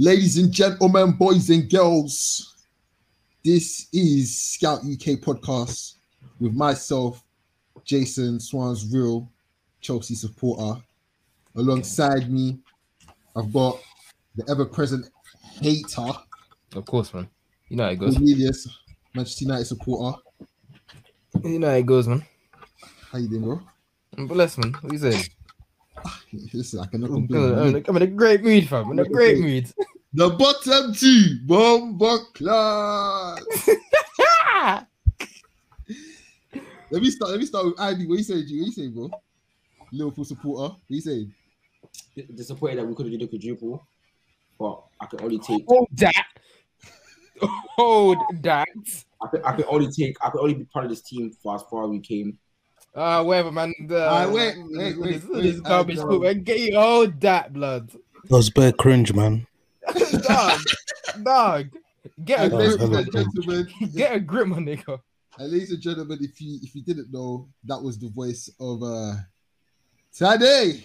Ladies and gentlemen, boys and girls, this is Scout UK podcast with myself, Jason Swans Real, Chelsea supporter. Alongside me, I've got the ever present hater, Of course, man. You know how it goes. Cornelius, Manchester United supporter. You know how it goes, man. How you doing, bro? I'm blessed, man. What you saying? Ah, listen, I cannot I'm complain. a- I'm in a great mood, fam. I'm in a great mood. The bottom two, Bomber class. Let me start. Let me start with Andy. What you saying, G? What you saying, bro? Liverpool supporter. What you saying? D- disappointed that we couldn't do the quadruple, but I can only take Hold that. Hold that. I can, I can only take I can only be part of this team for as far as we came. Uh, whatever, man. The, Ah, wait, wait, wait, this, wait, this garbage uh, food. Get you hold that, blood. That was bare cringe, man. dog, dog. Get a And that was grip, ladies hella and cringe. gentlemen, get a grip, my nigga. and ladies and gentlemen, if you if you didn't know, that was the voice of uh Tade.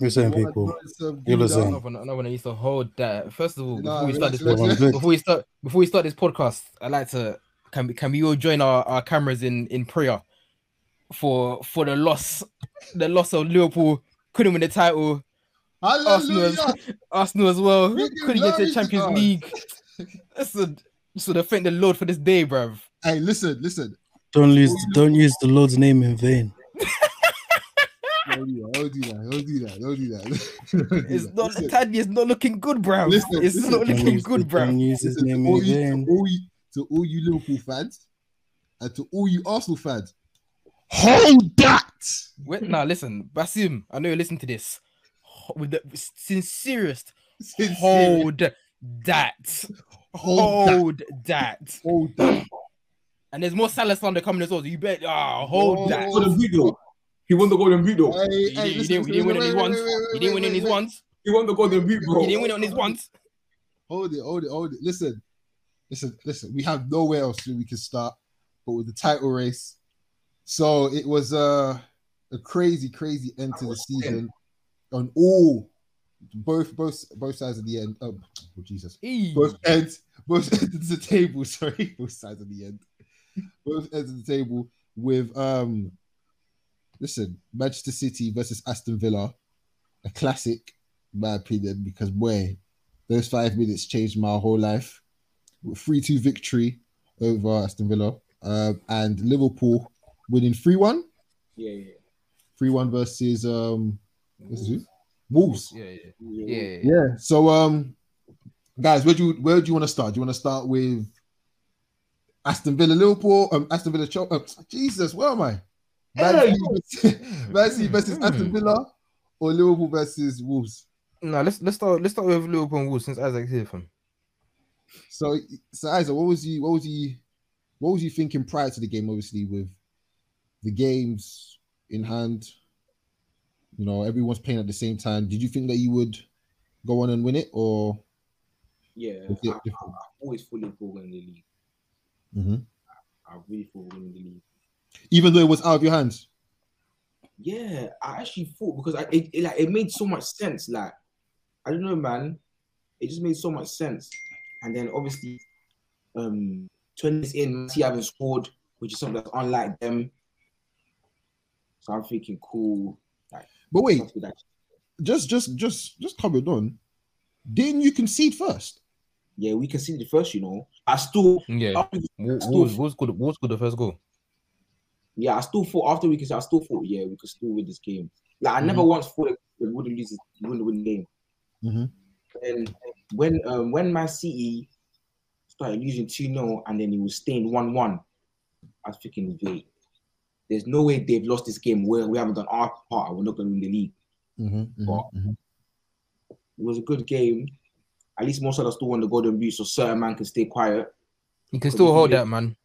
You're saying people. Voice of You're Buddha. listening. Another one, another one that used to hold that. First of all, Nah, before we start this, podcast, before we start, before we start this podcast, I'd like to can we can we all join our, our cameras in in prayer for for the loss, the loss of Liverpool couldn't win the title. Arsenal, as, Arsenal as well We couldn't get to the Champions God. League. That's a so to thank the Lord for this day, bruv. Hey, listen, listen. Don't use don't use the Lord's name in vain. Don't do that. Don't do that. Don't do that. Don't do that. Don't do It's that. not Listen, Taddy is not looking good, bruv. Listen, it's listen. not looking use, good, don't bruv. use his listen, name to, all in you, vain. to, all you, to all you Liverpool fans and to all you Arsenal fans, hold that. Wait, now listen, Basim, I know you listen to this. With the sincerest Sincerely, hold that. hold that. Hold that. Hold that. And there's more Salah slander coming as well. So you bet. Ah, hold Oh. that. Golden boot though. He won the golden boot though. Hey, hey, didn't, listen, didn't, didn't win on his wait, ones. wait, wait, You didn't win on his ones. He won the golden boot, bro. You didn't win on his ones. Hold it, hold it, hold it. Listen, listen, listen. We have nowhere else we can start, but with the title race. So it was uh, a crazy, crazy end to the season on all, both, both, both sides of the end. Oh, oh Jesus, Eee. both ends, both ends of the table. Sorry, both sides of the end, both ends of the table with um. Listen, Manchester City versus Aston Villa, a classic, in my opinion, because boy, those five minutes changed my whole life. Three two victory over Aston Villa, um, and Liverpool winning three one. Yeah, yeah. Three one versus um, what's it? Wolves. Yeah, yeah, yeah. yeah. Yeah. So um, guys, where do you where do you want to start? Do you want to start with Aston Villa, Liverpool, um, Aston Villa, Chel- uh, Jesus, where am I? Man City versus Aston Villa, or Liverpool versus Wolves. No, let's let's start let's start with Liverpool and Wolves since Isaac's here from. So, so Isaac, what was you, what was you, what was you thinking prior to the game? Obviously, with the games in hand, you know, everyone's playing at the same time. Did you think that you would go on and win it, or Yeah, I, I. I always fully thought winning the league. Mhm. I really thought winning the league. even though it was out of your hands? Yeah, I actually thought because I it, it like it made so much sense. Like I don't know, man. It just made so much sense. And then obviously, um, twenty in, City haven't scored, which is something that's unlike them. So I'm thinking, cool. Like, But wait, that's good actually. just, just, just, just comment on. Didn't you concede first? yeah, we conceded the first. You know, I still, Yeah, after, Wolves Wolves good. Wolves good the first goal. yeah, I still thought after we conceded, I still thought, yeah, we could still win this game. Like I never once thought we wouldn't lose, this, we wouldn't win the game. Mhm. And when um when Man City started losing 2 0 and then it was staying 1 1, I was thinking, wait, there's no way they've lost this game where we haven't done our part we're not going to win the league. Mm-hmm, But- It was a good game. At least most of us still won the Golden Boot, so certain man can stay quiet. You can still hold that, man.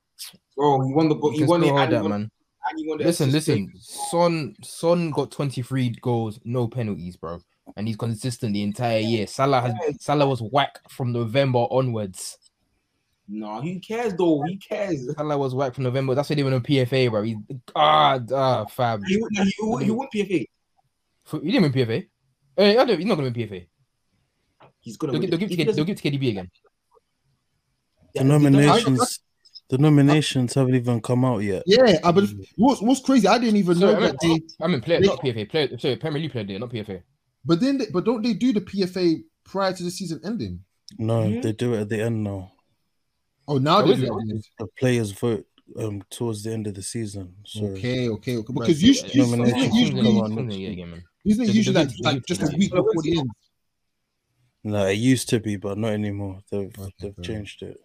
Oh, he won the go- he won it hold that, won, man. and he won the Listen, listen. Son, Son got 23 goals, no penalties, bro, and he's consistent the entire year. Salah has Salah was whack from November onwards. No, who cares though? He cares? Salah was whack from November. That's why they went on PFA, bro. He ah ah fam. He, won- no, he, won- he won PFA. For- You didn't win PFA. Eh, I don't, he's not gonna win PFA. he's gonna. They'll, win give- they'll it. give to he K- they'll give it to KDB again. The Yeah, they don't- nominations, the nominations haven't even come out yet. Yeah, I but what's what's crazy? I didn't even Sorry, know I that mean, they. I mean, player, they- not PFA. Player, sorry, Premier League player, there, not PFA. But then, they, but don't they do the PFA prior to the season ending? No, they do it at the end now. Oh, now they is do it? it. at the players vote um towards the end of the season. So Okay, okay, okay. Because so, usually, usually, nominations usually, come on Something, next yeah, week. yeah, man. isn't it They'll- usually they'll like, give- like they'll just give a it week to- before the end? no, it used to be, but not anymore. They've Okay, they've fair changed it.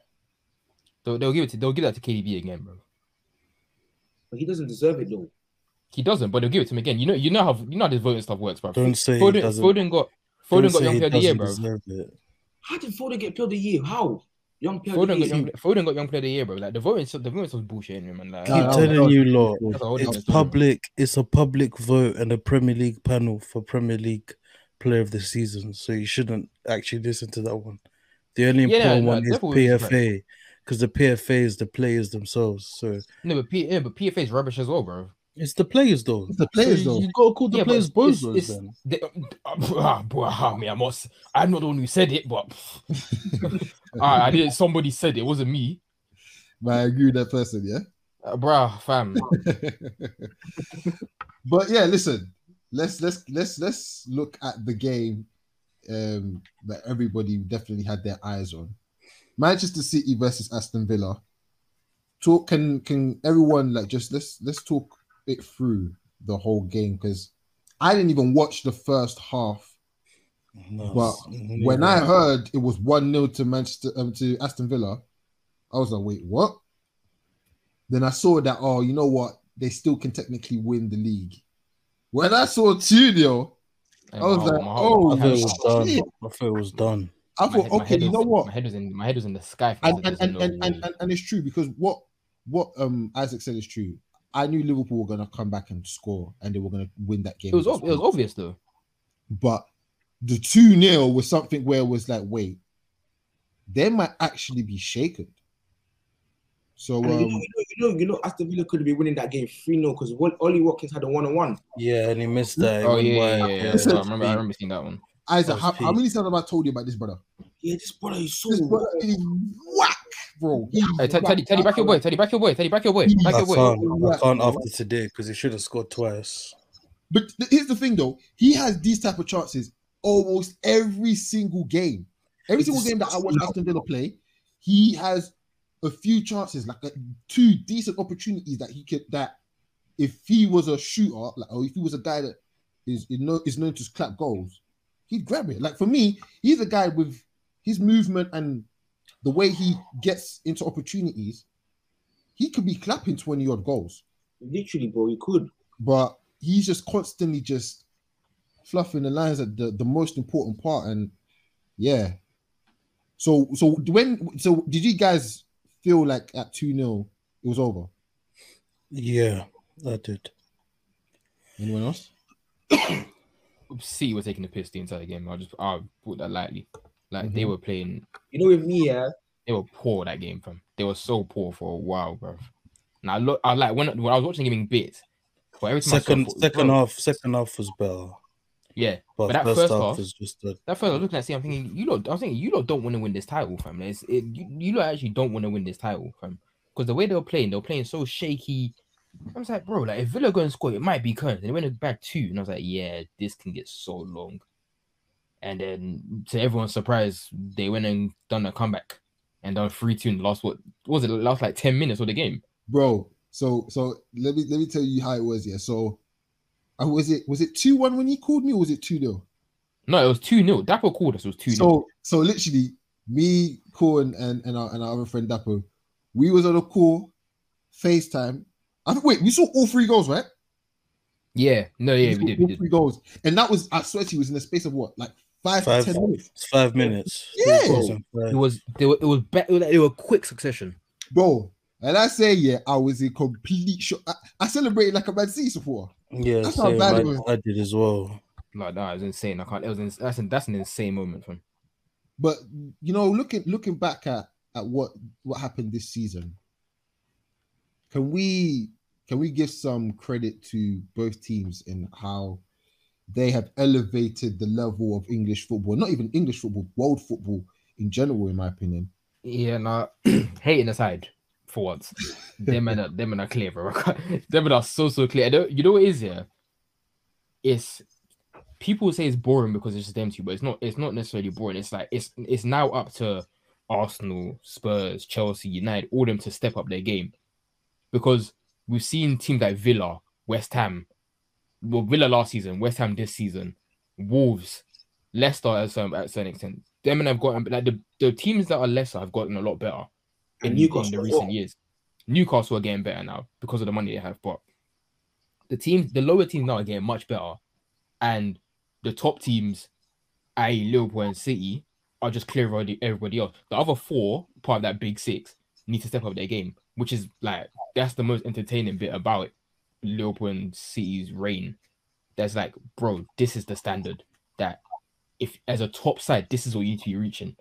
They'll, they'll give it to they'll give that to KDB again, bro. But he doesn't deserve it though. He doesn't, but they'll give it to him again. You know, you know how you know how this voting stuff works, bro. Don't say he Foden, doesn't- Foden got Don't Foden got say young he player of the year, bro. it. How did Foden get player of the year? How? Young player of Foden the got year. young, Foden got young player of the year, bro. Like the voting, stuff- the voting stuff bullshit, anyway, man. Like, Keep Nah, telling that was- you lot, that's a whole it's different story. public. It's a public vote and a Premier League panel for Premier League Player of the Season. So you shouldn't actually listen to that one. The only Yeah, important no, one is therefore we was right. PFA because the PFA is the players themselves. So No, but P, yeah, but PFA is rubbish as well, bro. It's the players though. It's the players, so though. You gotta call the Yeah, players it's- it's- bozos it's- then. They, uh, boy, ah, me, I must. I'm not the one who said it, but Ah, I didn't. Somebody said it. it wasn't me, But I agree with that person, yeah. uh, bruh, fam. but yeah, listen, let's let's let's let's look at the game um, that everybody definitely had their eyes on. Manchester City versus Aston Villa. Talk can can everyone like just let's let's talk it through the whole game because I didn't even watch the first half. No, But it's- When I heard it was one 0 to Manchester um, to Aston Villa, I was like, wait, what? Then I saw that oh, you know what? They still can technically win the league. When I saw two 0 I was my like, my oh, I my thought it head- was done. shit. I thought was done. I my thought, head- okay, head you was- know what? My head was in my head was in the sky. And and and, there's and, and, and, and it's true because what what um Isaac said is true. I knew Liverpool were gonna come back and score and they were gonna win that game. it was ob- it was obvious though. but the 2 0 was something where it was like, wait, they might actually be shaken. So And you, know, um, you, know, you know, you know, Aston Villa could have been winning that game 3 0 because Ollie Watkins had a one on one. Yeah, and he missed that. Oh yeah, yeah, yeah. yeah. Listen, I remember. I remember seeing that one. Isaac, That was how, how many times have I told you about this brother? Yeah, this brother is so. This brother is whack, bro. He's Hey, Teddy. Teddy, Teddy, back your boy. Teddy, back your boy. Teddy, back your boy. Back I your boy. can't. I can't after today because he should have scored twice. But th- here's the thing, though. He has these type of chances almost every single game. Every single game that I watch Aston Villa play, he has a few chances, like uh, two decent opportunities that he could. That if he was a shooter, like, or if he was a guy that is is known, is known to clap goals, he'd grab it. Like for me, he's a guy with his movement and the way he gets into opportunities. He could be clapping twenty odd goals Literally, bro, he could. but he's just constantly just fluffing the lines at the, the most important part and yeah so so when so did you guys feel like at 2-0 it was over Yeah, I did. anyone else City were taking the piss the entire game. I'll just I'll put that lightly. Like they Mhm. were playing, You know, with me, yeah, they were poor that game, fam. They were so poor for a while, bro. Now look, I like when when I was watching in bits. But every time I saw Second, second bro, half, second half was better, yeah. but, But that first, first half, half- was just a, That first, I was looking at see, I'm thinking, you lot, I was thinking, you lot don't want to win this title, fam. It's, it, you, you lot actually don't want to win this title, fam. Because the way they were playing, they were playing so shaky. I was like, bro, like if Villa go and score, it might be current. They went back two, and I was like, yeah, this can get so long. And then to everyone's surprise, they went and done a comeback and done three two in the last what, what was it? Last like ten minutes of the game. bro so so let me let me tell you how it was yeah so uh, was it was it 2-1 when he called me or was it 2-0 No, it was two 0 Dapo called us. It was two 0 So so literally, me, Cole, and and, and, our, and our other friend Dapo, we was on a call, FaceTime. I think wait, we saw all three goals, right? Yeah, no, yeah, saw we did, we did. three goals, and that was I swear to you, was in the space of what, like five, Five. to ten minutes, it's five minutes. Yeah. Three goals in It was they were it was be- it was, like, they were quick succession. bro. And I say, yeah, I was in complete shock. I, I celebrated like a Man City supporter. Yeah, That's how same. bad I, it was. I did as well. Like that was insane. I can't. It was ins- that's an, that's an insane moment from. But you know, looking looking back at at what what happened this season, can we can we give some credit to both teams in how they have elevated the level of English football, not even English football, world football in general, in my opinion. Yeah, nah, hating aside for once, them and are them men are clear, bro. them men are so so clear. You know what is here? It's people say it's boring because it's just them two, but it's not. It's not necessarily boring. It's like it's it's now up to Arsenal, Spurs, Chelsea, United, all them to step up their game because we've seen teams like Villa, West Ham, well Villa last season, West Ham this season, Wolves, Leicester at some at certain extent. Them and I've gotten like the, the teams that are lesser have gotten a lot better in, in the recent years. Newcastle are getting better now because of the money they have, but the teams, the lower teams now are getting much better, and the top teams, i.e. Liverpool and City, are just clear of everybody else. The other four, part of that big six, need to step up their game, which is like that's the most entertaining bit about Liverpool and City's reign. That's like, bro, this is the standard that if as a top side, this is what you need to be reaching.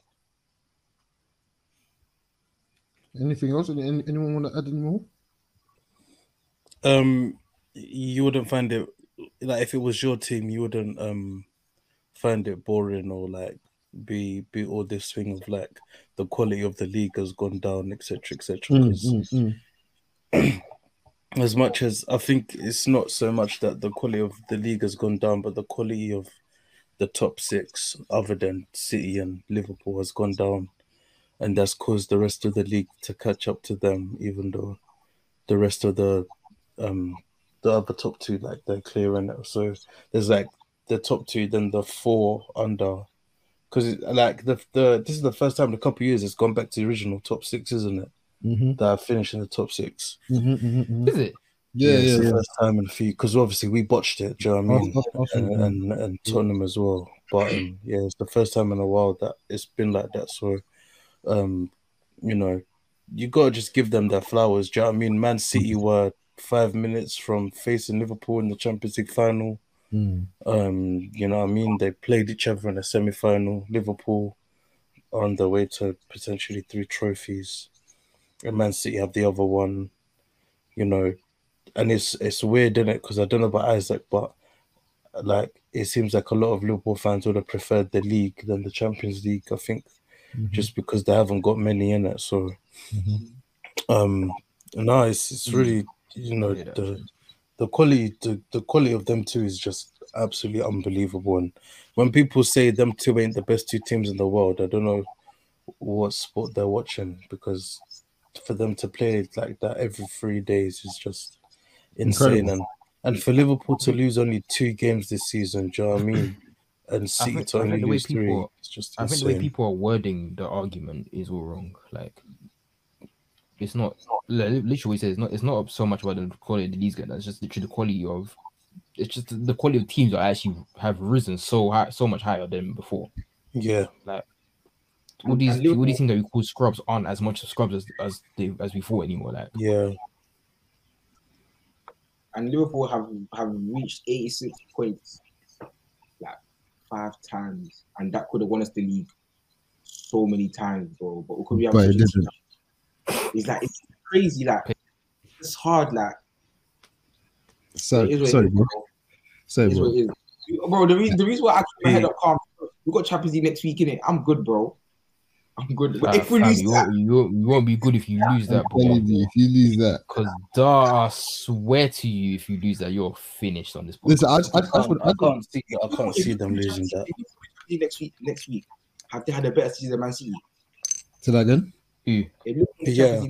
Anything else? Any, anyone want to add any more? Um, you wouldn't find it like if it was your team, you wouldn't um find it boring or like be be all this thing of like the quality of the league has gone down, etc., etc. Mm, mm, mm. as much as I think it's not so much that the quality of the league has gone down, but the quality of the top six, other than City and Liverpool, has gone down, and that's caused the rest of the league to catch up to them, even though the rest of the um the other top two like they're clearing it. So there's like the top two, then the four under because like the the this is the first time in a couple of years it's gone back to the original top six, isn't it? Mm-hmm. That I finished in the top 6 mm-hmm, mm-hmm, mm-hmm. Is it? Yeah, yeah, yeah, yeah. first time in a few because obviously we botched it. Do you know what I mean? Oh, and, and, and Tottenham as well. But um, yeah, it's the first time in a while that it's been like that. So, um, you know, you gotta just give them their flowers. Do you know what I mean? Man City mm-hmm. were five minutes from facing Liverpool in the Champions League final. Mm. Um, you know what I mean? They played each other in a semi final. Liverpool on the way to potentially three trophies. And Man City have the other one, you know. And it's it's weird, isn't it? Because I don't know about Isaac, but like it seems like a lot of Liverpool fans would have preferred the league than the Champions League. I think mm-hmm. just because they haven't got many in it. So, mm-hmm. um, no, it's it's really you know the the quality the, the quality of them two is just absolutely unbelievable. And when people say them two ain't the best two teams in the world, I don't know what sport they're watching because for them to play like that every three days is just insane. Incredible. And and for Liverpool to lose only two games this season, do you know what I mean? And City think, to only lose people, three, it's just I think the way people are wording the argument is all wrong. Like it's not literally says it's not it's not so much about the quality of the leagues getting it's just literally the quality of it's just the quality of teams that actually have risen so high so much higher than before. Yeah. Like all these all these things that we call scrubs aren't as much scrubs as as they as we thought anymore. Like yeah. And Liverpool have have reached 86 points like five times, and that could have won us the league so many times, bro. But could we have but it didn't. It's like it's crazy. Like it's hard. Like so sorry, bro. Sorry, bro. Bro, the reason the reason why I keep my head up calm. We got Champions League next week, innit? I'm good, bro. I'm good. But if we lose you, that, won't, you, won't, you won't be good if you lose that, bro. You, if you lose that, because I swear to you, if you lose that, you're finished on this. Podcast. Listen, I, I, I, I, I can't see, I can't see them losing that. Next week, next week, have they had a better season than Man City? Say that again. Who? Yeah.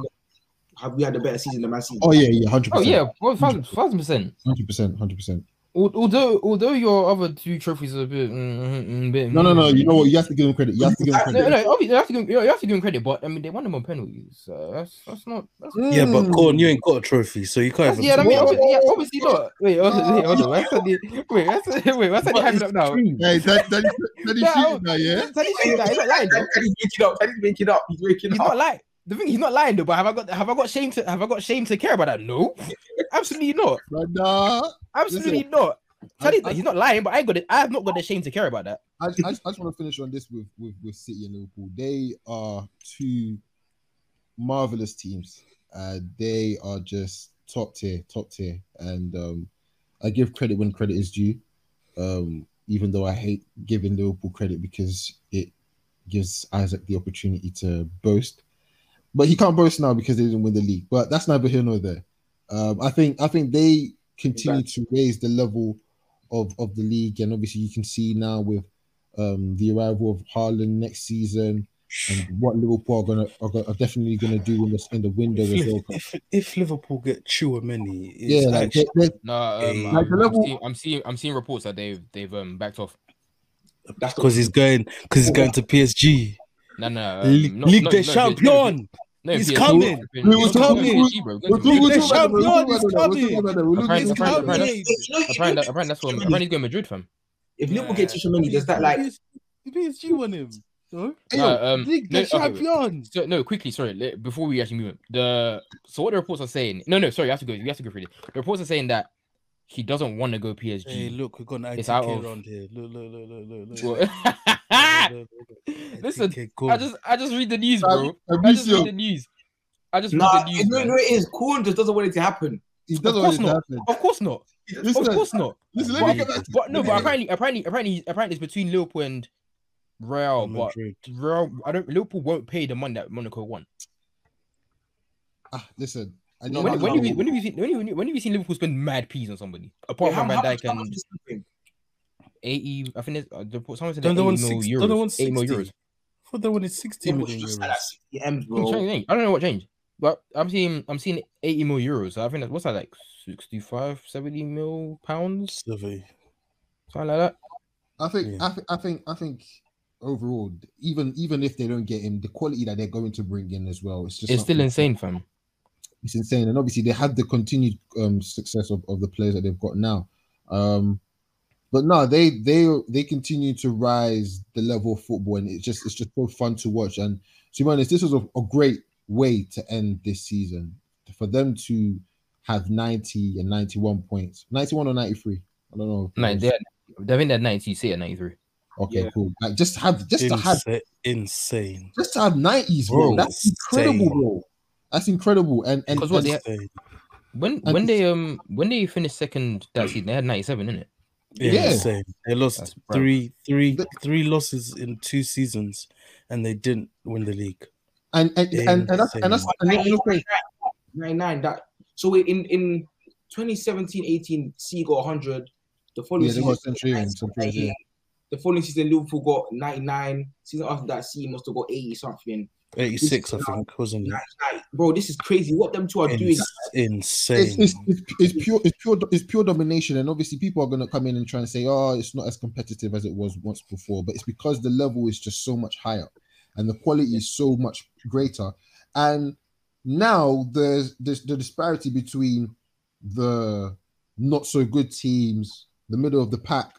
Have we had a better season than Man City? Oh yeah, yeah, hundred oh, percent. Oh yeah, thousand percent. Hundred percent, hundred percent. Although, although your other two trophies are a bit, mm, mm, bit no, no, no. You know what? You have to give them credit. You have to give them credit. No, no, you have to give, you have to give them credit. But I mean, they won them on penalties. So that's that's not. That's... Yeah, but Corn, you ain't got a trophy, so you can't. Yeah, I mean, obviously, yeah, obviously not. Wait, hold on, hold on. What's that? Wait, what's that? Wait, what's that? Having up now? Hey, that that that is shooting now, yeah. That is shooting now. He's not lying. He's waking up. He's waking up. He's waking up. He's not lying the thing he's not lying though, but have I got have I got shame to have I got shame to care about that? No, absolutely not. Absolutely Listen, not. Tell I, I, he's not lying, but I got it. I have not got the shame to care about that. I, I, I just want to finish on this with, with with City and Liverpool. They are two marvelous teams. Uh, they are just top tier, top tier, and um, I give credit when credit is due. Um, even though I hate giving Liverpool credit because it gives Isaac the opportunity to boast, but he can't boast now because they didn't win the league. But that's neither here nor there. Um, I think I think they continue to raise the level of of the league, and obviously you can see now with um, the arrival of Haaland next season and what Liverpool are gonna are, gonna, are definitely gonna do in this in the window If, as well. if, if Liverpool get Tchouameni, it's Yeah, like actually, they, they, No, um, I'm, Like I'm level- seeing, I'm seeing I'm seeing reports that they've they've um backed off. That's because he's going because he's going to PSG. No, no, um, Ligue not- Ligue not- des no, no, Champions. No, He's PSG, coming. no, We was no, talking- PSG, bro, we're go to talking Ligue des about that, we're talking Champions about that, we're is talking about that, we're looking Apparently- at apparently- that. apparently- You know, if Apparently, Liverpool apparently that's what get apparently he's going Madrid, fam. If Liverpool Yeah. get Tchouameni, does that like PSG won him? No? Hey, No, yo, um, Ligue no, des okay, wait. Champions. So, no, quickly, sorry. let- Before we actually move on, the so what the reports are saying? No, no, sorry. You have to go. You have to go through it. The reports are saying that he doesn't want to go PSG. Hey, look, we've got an It's ITK out of- around here. Look, look, look, look, look, look. Listen, ITK I just I just read the news, bro. I just read the news. I just Nah, read the news. no, no, it is. Corn just doesn't want it to happen. he Of doesn't course want it to not. happen. Of course not. Listen, Of course not. listen, let But, me get back to but no, but apparently, apparently, apparently, apparently, it's between Liverpool and Real. But Madrid. Real, I don't. Liverpool won't pay the money that Monaco won. Ah, listen. I know when, how- when, have you, when have you seen when have you, when have you seen Liverpool spend mad peas on somebody apart Wait, how- from Van Dijk much- how much and is eighty? I think it's, uh, the, someone said Don't eighty want mil 60? euros. Don't they want 80 mil euros. I thought they wanted 60 Liverpool euros. like that 60 M's, I'm bro. I don't know what changed, but I'm seeing I'm seeing eighty mil euros. So I think that's what's that like 65, 70 mil pounds, something like that. I think, Yeah. I think, I think, I think. Overall, even even if they don't get him, the quality that they're going to bring in as well, it's just It's still something- insane, fam. It's insane, and obviously they had the continued um, success of, of the players that they've got now. Um, but no, they they they continue to rise the level of football, and it's just it's just so fun to watch. And to be honest, this was a, a great way to end this season for them to have 90 and 91 points, 91 or 93. I don't know. No, they they think they're ninety. You see at ninety three. Okay, Yeah. cool. Like just have just to have insane. just to have 90s, bro. Bro, That's incredible, insane. bro. That's incredible. And and, Because what and- they Insane. when And when they um when they finished second that season, they had ninety seven in it. Yeah, Yeah. insane. They lost That's bro. three, three, The- three losses in two seasons, and they didn't win the league. and and and, and, that's and that's and that's- 99, 99, that so in in 2017 18 C got 100 the following yeah, they season got Centurion, Centurion, yeah. the following season Liverpool got 99 season after that C must have got 80 something 86, I think, wasn't it? bro this is crazy what them two are doing Ins- insane. It's, it's, it's, it's pure it's pure it's pure domination and obviously people are going to come in and try and say oh it's not as competitive as it was once before but it's because the level is just so much higher and the quality is so much greater and now there's there's the disparity between the not so good teams the middle of the pack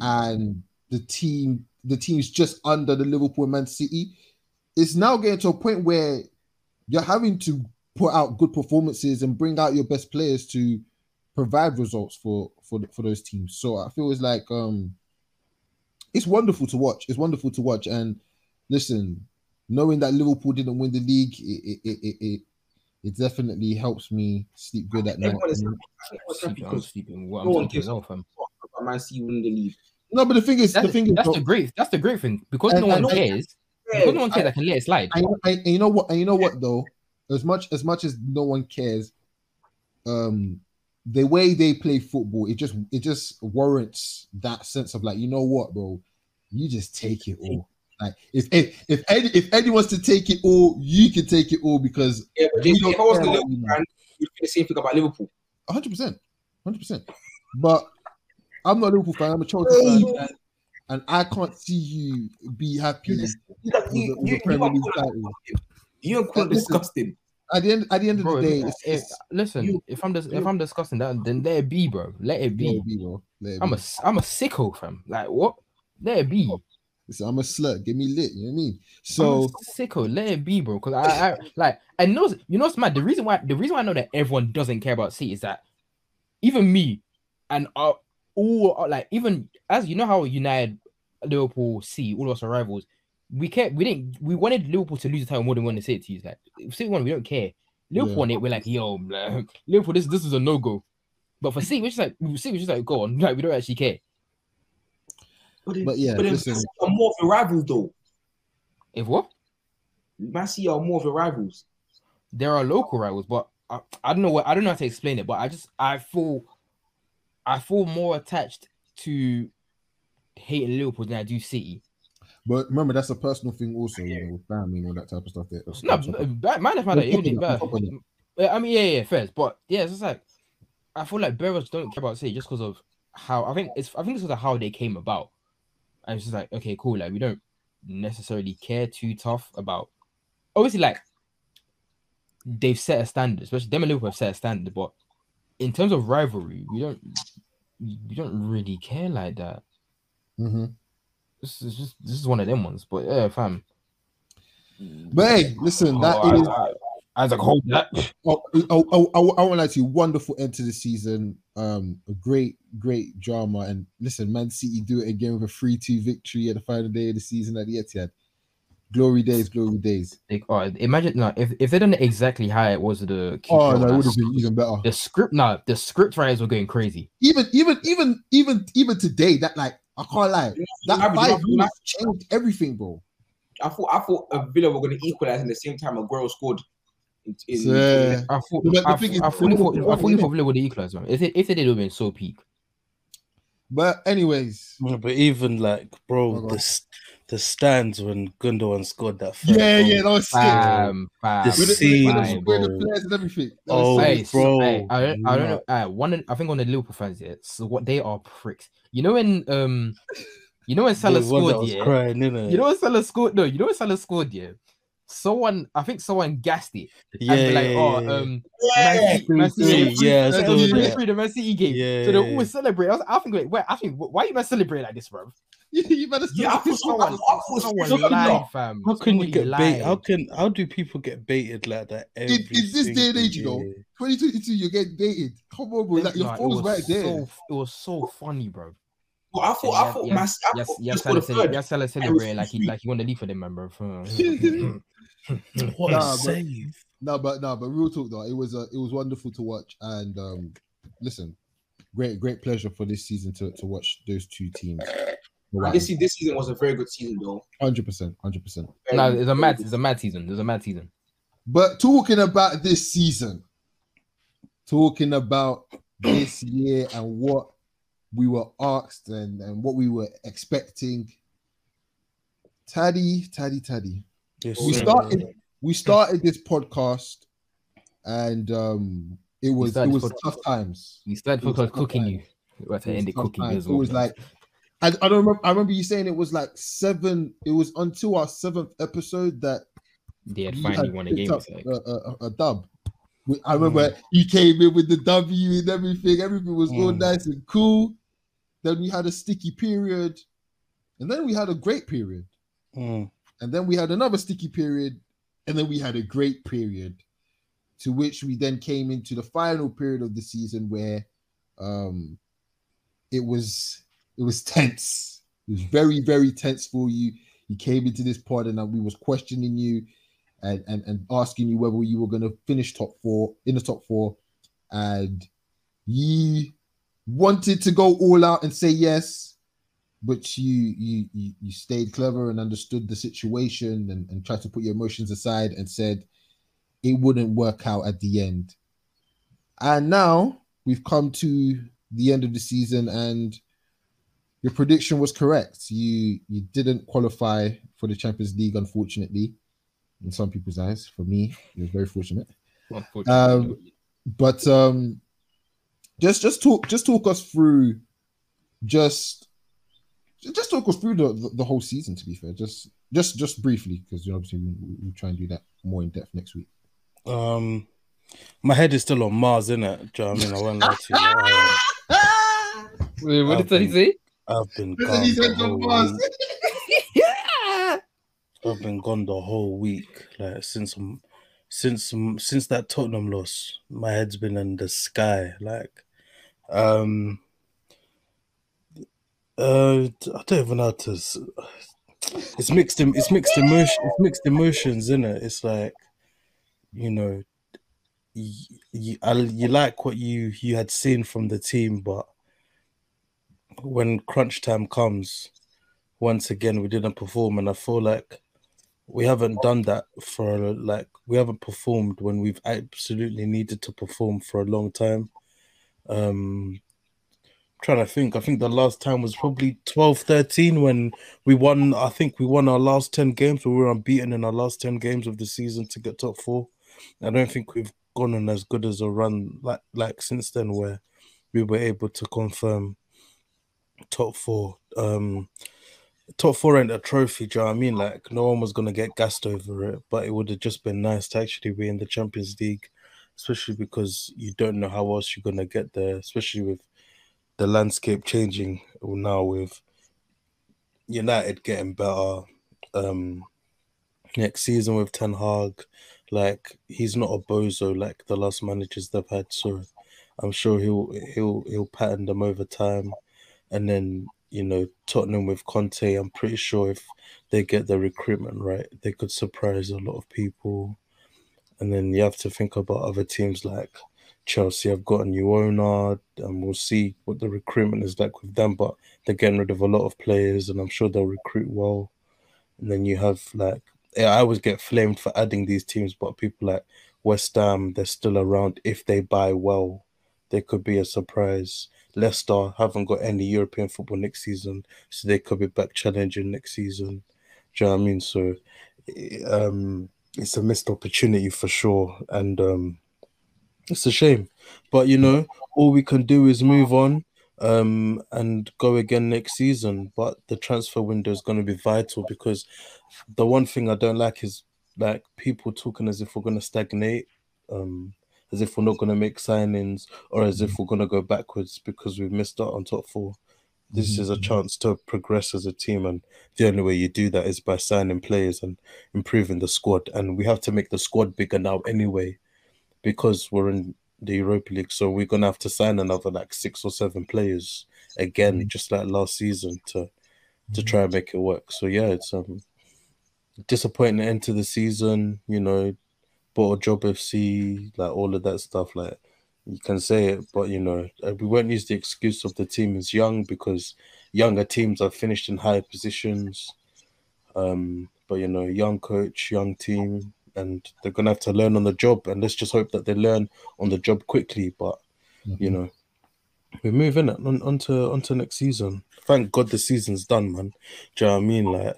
and the team the teams just under the Liverpool and Man City it's now getting to a point where you're having to put out good performances and bring out your best players to provide results for for for those teams. So I feel it's like um it's wonderful to watch. It's wonderful to watch. And listen, knowing that Liverpool didn't win the league, it it it, it, it definitely helps me sleep good at night. Everyone is- I think what's happy Sleeping, I'm because sleeping. What no I'm one sleeping gives well, fam. Man City win the league No, but the thing is, That's, the thing is, that's bro, the great. That's the great thing because And- no one and- cares. Because no one cares, I can let it slide. and, and, and you know what? And you know what though? As much as much as no one cares, um, the way they play football, it just it just warrants that sense of like, you know what, bro? You just take it all. Like if if if Eddie if Eddie wants to take it all, you can take it all because yeah but if, if I was care the Liverpool fan you'd feel the same thing about Liverpool 100 percent, 100 percent. But I'm not a Liverpool fan. I'm a Chelsea fan, and, and I can't see you be happy You with you the, you, with you, the Premier are League you are cool disgusting At the end, at the end of Bro, the day, if, it's, it's listen, you- if I'm just if I'm discussing that, then let it be, bro. Let it let be. it be, bro. Let it I'm be. a I'm a sicko, fam. Like what? Let it be. Listen, I'm a slut. Get me lit. You know what I mean? I'm So a sicko. Let it be, bro. Because I, I like I know you know what's mad. The reason why the reason why I know that everyone doesn't care about City is that even me and uh, all uh, like even as you know how United, Liverpool, City, all of us are rivals. We care. We didn't. We wanted Liverpool to lose the title more than we wanted City to use. Like if City won, we don't care. Liverpool Yeah. won it. We're like, yo, like, Liverpool. This this is a no go. But for City, which is like City, which just like, go on. Like we don't actually care. But, then, But yeah, but then listen. Are more of the rivals though. If what? Man City are more of the rivals. There are local rivals, but I, I don't know what I don't know how to explain it. But I just I feel I feel more attached to hating Liverpool than I do City. But remember, that's a personal thing, also. You know, with family and all that type of stuff. There. No, bad man, if I We'll even talk that, bad. we'll talk Uh, I mean, yeah, yeah, first, but yeah, it's just like I feel like Bears don't care about City just because of how I think it's I think it's because of how they came about. And it's just like okay, cool, like we don't necessarily care too tough about. Obviously, like they've set a standard, especially them and Liverpool have set a standard, but in terms of rivalry, we don't we don't really care like that. hmm This is just this is one of them ones, but yeah, fam. But hey, listen, that Oh, is. I, I, I was like, hold that. Oh, oh, oh, oh, I want to say wonderful end to the season. Um, a great, great drama. And listen, Man City do it again with a 3 2 victory at the final day of the season at the Etihad. Glory days, glory days. Like, oh, imagine no, if, if they done it exactly how it was the Oh, Q4 no, it would have been even better. the script no, the script writers were going crazy. Even, even, even, even, even today, that like, I can't lie, that Average, five average, minutes changed everything, bro. I thought I thought a Villa were going to equalize in the same time Aguero scored. In, in, So, yeah. I thought But I, is, I fully thought I Liverpool fully won, thought Villa would equalize man. If they if they did it would have been so peak. But anyways, but even like, bro, Oh, the s- the stands when Gundogan scored that. third yeah, goal. yeah, that was sick. Bam, bam, The With scene, the, bam. with the players and everything. That Oh. Hey, bro, hey, I don't, I don't know. Uh, one, I think one of the Liverpool fans, yeah. So what they are pricks. You know when um, you know when Salah the scored, yeah. crying. You know when Salah scored? No, you know when Salah scored, yeah. Someone, I think someone gassed it. yeah, and be like, yeah, oh, yeah. um, Yeah. Man City, Man Free, City, free, yeah, I it saw was free, that. free, the Man City game. Yeah, so they yeah, always celebrate. I, was, I think, like, wait, I think, why you man celebrate like this, bro? You better Yeah, I thought so. I Someone, thought, I thought someone so. lied, fam. How can you get bait? How can how do people get baited like that? Every in this day and age, you know, 2022, you get baited. Come on, bro. Like, your Nah, it phone's was right there. So, it was so funny, bro. Well, I thought, I Yeah, thought, yeah, Man, I Yes, thought yes, just for the Salah, cele- third. yes, Salah celebrating like he like he want to leave for them, man, bro. What Nah, a save! No, but no, but real talk though, it was uh, it was wonderful to watch, and um, listen, great great pleasure for this season to, to watch those two teams. This, se- this season was a very good season, though. Hundred percent, hundred percent. No, it's a mad, good. it's a mad season. There's a mad season. But talking about this season, talking about this year and what we were asked and, and what we were expecting. Taddy, Taddy, Taddy. Yes, We sir. started we started this podcast and um it was it was pod- tough times. We started It was focus tough cooking times. you. We have to end it cooking you times. as It well. was like I, I don't remember I remember you saying it was like seven it was until our seventh episode that they had finally had won a game. up like, a, a, a dub. I remember you came in with the W and everything. Everything was all Mm. nice and cool. Then we had a sticky period, and then we had a great period, Mm. and then we had another sticky period, and then we had a great period, to which we then came into the final period of the season where, um, it was it was tense. It was very very tense for you. You came into this pod and we was questioning you and, and, and asking you whether you were going to finish top four in the top four, and you wanted to go all out and say yes, but you you you, you stayed clever and understood the situation and, and tried to put your emotions aside and said it wouldn't work out at the end. And now we've come to the end of the season and your prediction was correct. You you didn't qualify for the Champions League, unfortunately, in some people's eyes. For me, it was very fortunate. Um, but um, just just talk just talk us through just just talk us through the, the, the whole season. To be fair, just just just briefly because you obviously we, we- we'll try and do that more in depth next week. Um, my head is still on Mars, innit? Do you know what I mean? I won't lie to you. Wait, what I've did he say? I've been Listen, gone he the said whole on Mars. week. I've been gone the whole week, like since um, since um, since that Tottenham loss. My head's been in the sky, like, um, uh, I don't even know how to. It's mixed. em- It's mixed emotion. It's mixed emotions, isn't it? It's like, you know, you, you, I, you like what you you had seen from the team, but when crunch time comes, once again we didn't perform, and I feel like we haven't done that for like we haven't performed when we've absolutely needed to perform for a long time. Um, trying to think. I think the last time was probably 12 13 when we won. I think we won our last 10 games. We were unbeaten in our last 10 games of the season to get top four. I don't think we've gone on as good as a run like like since then where we were able to confirm top four. Um top four ain't a trophy, do you know what I mean? Like no one was gonna get gassed over it, but it would have just been nice to actually be in the Champions League, especially because you don't know how else you're gonna get there, especially with the landscape changing now with United getting better. Um next season with Ten Hag, like he's not a bozo like the last managers they've had. So I'm sure he'll he'll he'll pattern them over time, and then you know Tottenham with Conte. I'm pretty sure if they get the recruitment right, they could surprise a lot of people. And then you have to think about other teams like Chelsea. I've got a new owner, and we'll see what the recruitment is like with them. But they're getting rid of a lot of players, and I'm sure they'll recruit well. And then you have like I always get flamed for adding these teams, but people like West Ham, they're still around. If they buy well, they could be a surprise. Leicester haven't got any European football next season, so they could be back challenging next season. Do you know what I mean? So um, it's a missed opportunity for sure, and um, it's a shame. But you know, all we can do is move on um, and go again next season. But the transfer window is going to be vital because the one thing I don't like is like people talking as if we're going to stagnate, um, as if we're not going to make signings or as if we're going to go backwards because we've missed out on top four. This mm-hmm. is a chance to progress as a team, and the only way you do that is by signing players and improving the squad. And we have to make the squad bigger now anyway, because we're in the Europa League. So we're gonna have to sign another like six or seven players again, mm-hmm. just like last season, to to try and make it work. So yeah, it's um disappointing end to the season. You know, bought a job FC, like all of that stuff. Like you can say it, but you know, uh, we won't use the excuse of the team is young because younger teams are finished in higher positions. Um, but you know, young coach, young team, and they're gonna have to learn on the job. And let's just hope that they learn on the job quickly. But mm-hmm. you know, we're moving on onto onto next season. Thank God the season's done, man. Do you know what I mean? Like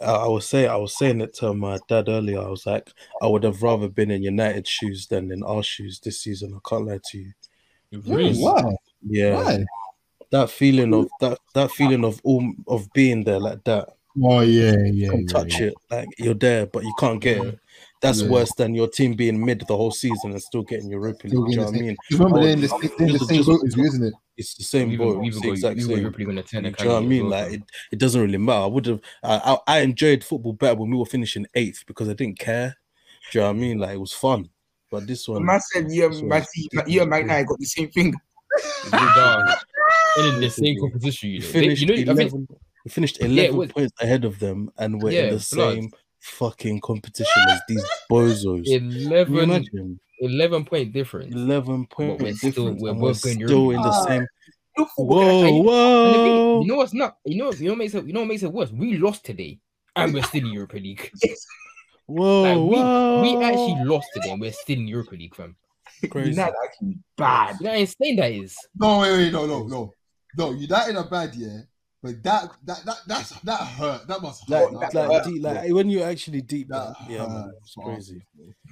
I, I was saying, I was saying it to my dad earlier. I was like, I would have rather been in United shoes than in our shoes this season. I can't lie to you. Really? Wow. Yeah. Why? That feeling of that that feeling of all of being there like that Oh yeah, yeah. Come yeah, touch yeah. it, like you're there, but you can't get it. That's yeah. worse than your team being mid the whole season and still getting Europa League. Do you know what I mean? Remember, oh, they're in the, oh, they're in the same boat as you, isn't it? It's the same even, boat. Even the exact same. Europa League on the 10 you know what I mean? Like it, it doesn't really matter. I would have. I, I enjoyed football better when we were finishing eighth because I didn't care. Do you know what I mean? Like it was fun. But this one, man said, "Yeah, man, you and Magna got the same thing." in the same competition, you know. Finished you know, 11, we finished 11 yeah, points ahead of them, and we're yeah, in the same fucking competition as these bozos. 11, 11 point difference. 11 point we're difference. Still, we're both still in the same. Whoa, whoa! You know what's not? You know, you know what makes it. You know what makes it worse? We lost today, and we're still in Europa League. yes. Whoa, like, we, whoa! We actually lost today, and we're still in Europa League, fam. Crazy. United actually bad. You know how insane that is. No, wait, wait, no, no, no, no. United are that in a bad, yeah. But that that that that's that hurt. That must hurt. Like, like. Deep, like when you actually deep that, yeah, man, it's crazy.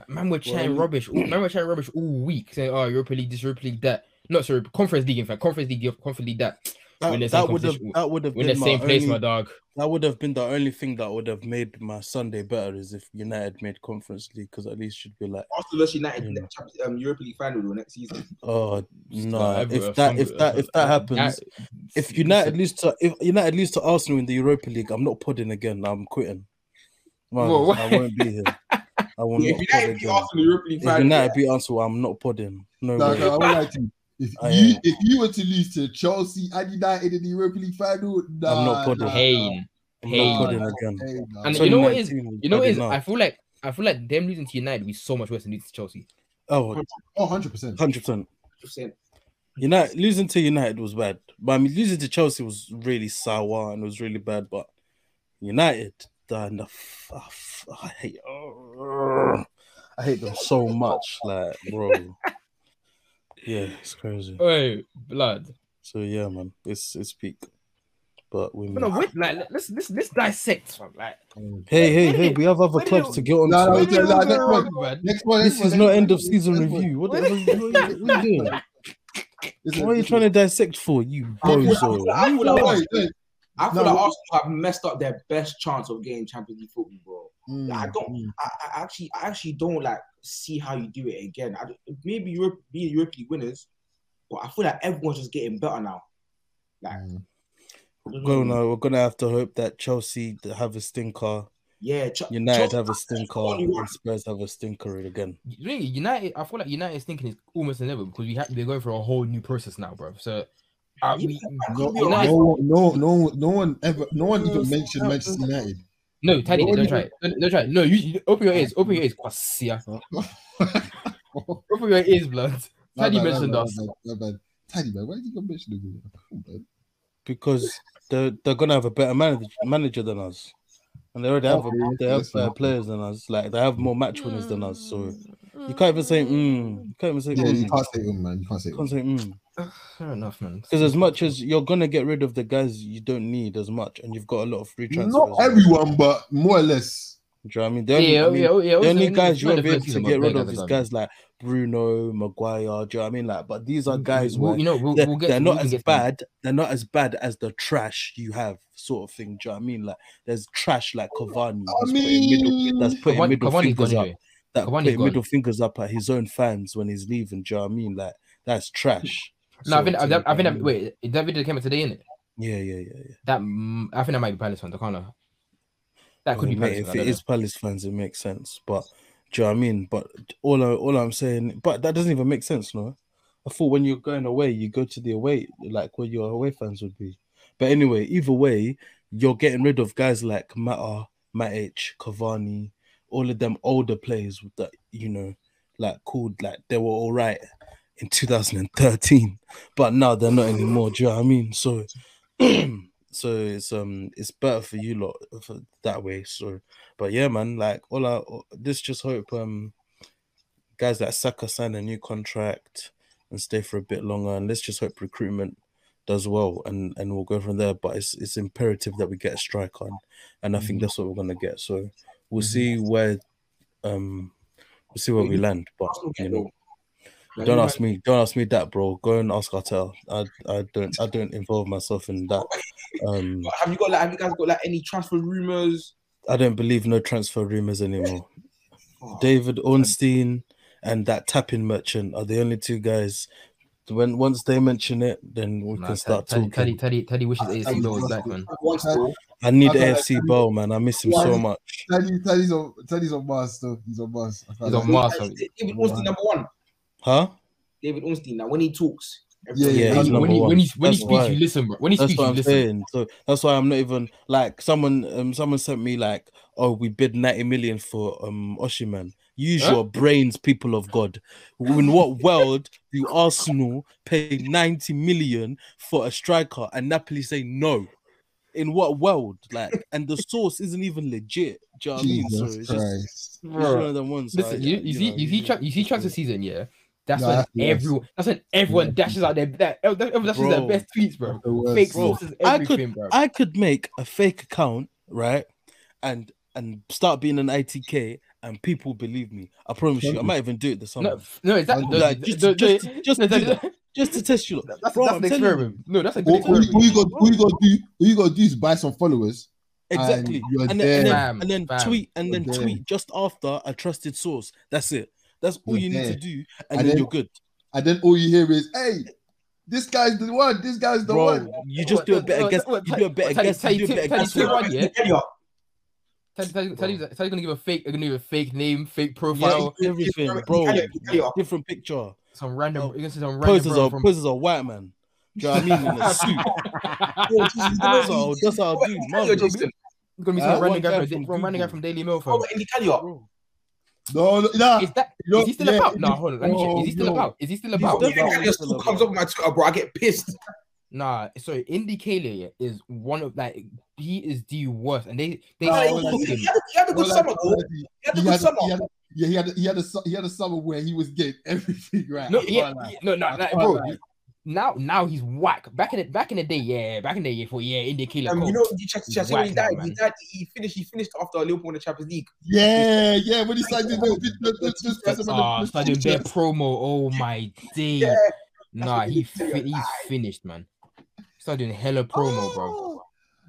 Man, we're chatting well, rubbish. All, man, we're chatting rubbish all week, saying, "Oh, Europa League, this Europa League, that." Not sorry, Conference League. In fact, Conference League, Conference League, that. That, that would have that would have been the same place, only, my dog. That would have been the only thing that would have made my Sunday better is if United made Conference League because at least should be like Arsenal versus United you know. um, Europa League final next season. Oh no! if that if that if that happens, if United lose to if United lose to Arsenal in the Europa League, I'm not pudding again. I'm quitting. Man, Whoa, I won't be here. I will yeah, not if United beat Arsenal Europa League final, United beat Arsenal, I'm not pudding. No, no, no I would like to. If oh, you yeah. if you were to lose to Chelsea and United in the Europa League final, nah, I'm not putting nah, pain. Nah, pain. Not again. Pain, nah. And you know what is you know what is I feel like I feel like them losing to United would be so much worse than losing to Chelsea. Oh, oh 100 percent, hundred percent. United losing to United was bad, but I mean losing to Chelsea was really sour and it was really bad. But United, done the f- f- I hate, oh, I hate them so much, like bro. Yeah, it's crazy. Wait, blood. So yeah, man, it's it's peak. But we No, no, wait, like let's let's let's dissect, fam. Like, hey hey hey, we have other clubs to get on. No, no, to. no, no, next one. man. Next one. This next is one, not next end one, of season next one. review. What the hell are you, what are you- what are you doing? Listen, What are you trying to dissect for, you I feel- I bozo? feel- I feel No, like wait, wait. I feel No, like what- Arsenal have messed up their best chance of getting Champions League football, bro. Mm, I don't. mm. I, I actually, I actually don't like see how you do it again. I, don't- maybe Europe, being Europe League winners, but I feel like everyone's just getting better now. Like, Mm. I don't Well, no, we're gonna have to hope that Chelsea have a stinker, yeah, Ch- United Chelsea- have a stinker, only one. and Spurs have a stinker again. Really, United. I feel like United's thinking is almost inevitable because we have they're going through a whole new process now, bro. So, uh, we, No, United- no, no, no, no one ever, no one even mentioned Manchester United. No, Teddy, No, don't try it. Don't, don't try it. No, you, you open your ears. Open your ears, Kwasia. Open your ears, blood. Teddy My bad, mentioned us. bad, bad. Teddy, man, why did you go mention him? Come on, man. because they're they're gonna have a better manager manager than us, and they already have a, they have better players than us. Like they have more match winners than us. So you can't even say mm. You can't even say Yeah, you mm. can't say him, man. You can't say You can't say mm. Fair enough, man. Because as much as you're gonna get rid of the guys you don't need as much, and you've got a lot of free transfers. Not everyone, but more or less. Do you know what I mean? The only, yeah, I mean, yeah, yeah. the only guys you not won't be able to get rid of is a guys like Bruno, Maguire. Do you know what I mean? Like, but these are guys Well, where you know, we'll, they're, we'll get they're not we can as get to- bad. They're not as bad as the trash you have, sort of thing. Do you know what I mean? Like, there's trash like Cavani. I That's putting middle, that's putting Cavani- middle Cavani's fingers up. anyway. That putting gone. middle fingers up at his own fans when he's leaving. Do you know what I mean? Like, that's trash. No, I think I, think do you know that, what I mean? wait, that video came out today, innit? Yeah, yeah, yeah, yeah. That mm, I think that might be Palace fans. I can't know. That could Well, be mate, Palace. if it Palace fans, it makes sense. But do you know what I mean? But all I, all I'm saying, but that doesn't even make sense, no. I thought when you're going away, you go to the away, like where your away fans would be. But anyway, either way, you're getting rid of guys like Mata, Matic, Cavani, all of them older players that you know, like called like they were all right in 2013, but now they're not anymore. Do you know what I mean? So, so it's um it's better for you lot for that way. So, but yeah, man, like all I this just hope um guys like Saka sign a new contract and stay for a bit longer, and let's just hope recruitment does well, and and we'll go from there. But it's it's imperative that we get a strike on, and I think Mhm. that's what we're gonna get. So we'll Mhm. see where um we'll see where we land. But you know. Don't ask me. Don't ask me that, bro. Go and ask Artel. I, I don't. I don't involve myself in that. Um, Have you got like? Have you guys got like any transfer rumors? I don't believe no transfer rumors anymore. Oh, David Ornstein and that tapping merchant are the only two guys. When once they mention it, then we Nah, can start Teddy, talking. Teddy, Teddy, Teddy wishes AFC Teddy- Bill was back, man. I need Okay, AFC Teddy- man. I miss him so much. Teddy, Teddy's on, Teddy's on Mars still. He's on Mars. He's on lie. Mars. David Ornstein number one. Huh? David Ornstein. Now when he talks, Yeah, Yeah, When he's he, number when he, one. when he, when he That's speaks, why. you listen, bro. When he That's speaks, what you I'm listen. saying. So that's why I'm not even like someone. Um, someone sent me like, "Oh, we bid 90 million for um Osimhen." Use Huh? your brains, people of God. In what world do Arsenal pay 90 million for a striker and Napoli say no? In what world? Like, and the source isn't even legit. Do you know what I mean? So Jesus it's just Christ. it's one of them ones. Listen, like, you, you see, know, you see, tra- you see, transfer season, yeah. That's Nah, when that's the worst. everyone, that's when everyone Yeah. dashes out their that everyone dashes their best tweets, bro. That's the worst. Fake Bro, sources, I everything, bro. I could make a fake account, right? And and start being an ITK and people believe me. I promise you, I might even do it this summer. no, no, is that Like, no, no, just- no, just- no, just no, do no, that. Just to test you. lot. That's, Bro, that's an telling you. experiment. No, that's a good All, all, you- experiment. all you got, all you got to do, all you got to do is buy some followers. Exactly. you're And then, and there. then, Bam, and then bam. tweet and then You're there. tweet just after a trusted source. That's it. That's all You're you need there. to do, and, And then, then- you're good, And then all you hear is, "Hey, this guy's the one. This guy's the bro. one." You just What, do a better guess. You do a better guess. Teddy- You do a better guess. Teddy- with- Tell you, Teddy, Teddy, Teddy's, Teddy's gonna give a fake, gonna give a fake name, fake Yeah, profile, everything, bro. you, tell you. Different picture. some random. Oh, You're gonna see some random Poses bro are from. poses are white man. Do you know what I mean? In a suit. Yo, Jesus, you That's how that's how I do. Tell you, Marvel. Jason. It's gonna be Uh, some random guy guy from, from from random guy from Daily Mail, Oh, fam. in the up. No, no, nah. Is that You know- is he still yeah, about? No, hold on. Let me check. Is he still no. about? Is he still about? got- Still about, still still comes up on my Twitter, bro. I get pissed. Nah, sorry. Indy Kaila is one of like he is the worst, and they they Nah, He still well, cook he had a- he had a good Well, summer, like, though. like, He had a he good had, summer. he had, yeah, he had, he had a he had a summer where he was getting everything right. No, yeah, can't yeah, no, no, I bro. lie. Now, now he's whack. Back in the back in the day, yeah, back in the day, for yeah, Indy Kaila. Um, you know, you check, check when he Whack now, died. He died. He finished. He finished after Liverpool won the Champions League. Yeah, yeah. When he started doing the, the, the, the, the, the, Ah, the, started doing their promo. Oh my day. Yeah, Nah, what he they tell you fi- he's finished, man. Started doing hella promo, bro. Oh!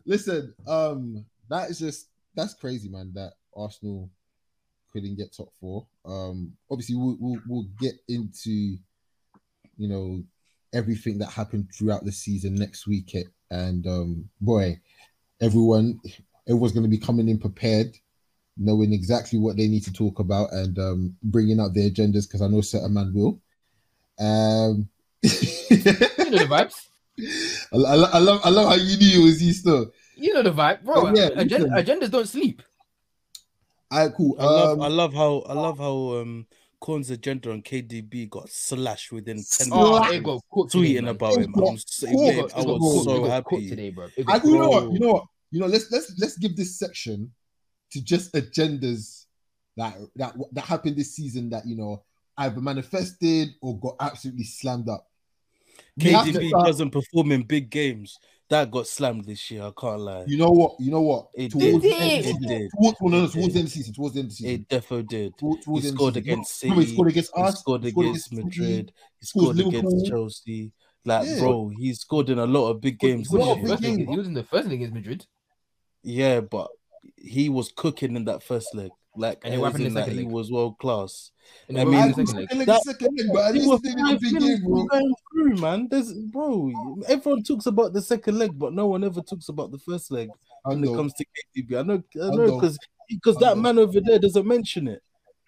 Listen, um, that is just that's crazy, man. That Arsenal couldn't get top four. Um, obviously we'll we'll, we'll get into you know everything that happened throughout the season next week, eh, and um, boy, everyone everyone's going to be coming in prepared, knowing exactly what they need to talk about and um, bringing out their agendas because I know certain man will. Um, You know the vibes. I, I, I love I love how you knew it was you still. You know the vibe, bro. Oh, yeah, agenda, agendas don't sleep. All right, cool. I love, Um, I love how, I love how um Corn's agenda on KDB got slashed within ten Oh, Slash. it minutes. got cooked Tweeting man. about him, I'm so, cooked. mate, It I got cooked, was it so got happy. today, bro. It I, got you know what? You know what? You know. Let's let's let's give this section to just agendas that that that happened this season that you know either manifested or got absolutely slammed up. We KDB start- doesn't perform in big games. That got slammed this year. I can't lie. You know what? You know what? It towards did. end It did. Towards, no, no, no, It towards did. the end of the season. Towards the end of the season. It defo did. Towards, towards He the end of scored the season. against No, he scored against He scored he scored against City. Madrid. He scored scored against Liverpool. Chelsea. Like, Yeah. bro, he scored in a lot of big games was, What in a the this big first year. leg, game. he was in the first league against Madrid. Yeah, but he was cooking in that first leg. Like, And then happened in in the that second he leg? was world class. And I mean, what I happened in second leg? That- second leg, but at He least was they did a five big minutes game, bro. going through, man. There's bro. Everyone talks about the second leg, but no one ever talks about the first leg when it comes to KDB. I know, I know, because because that man over there doesn't mention it.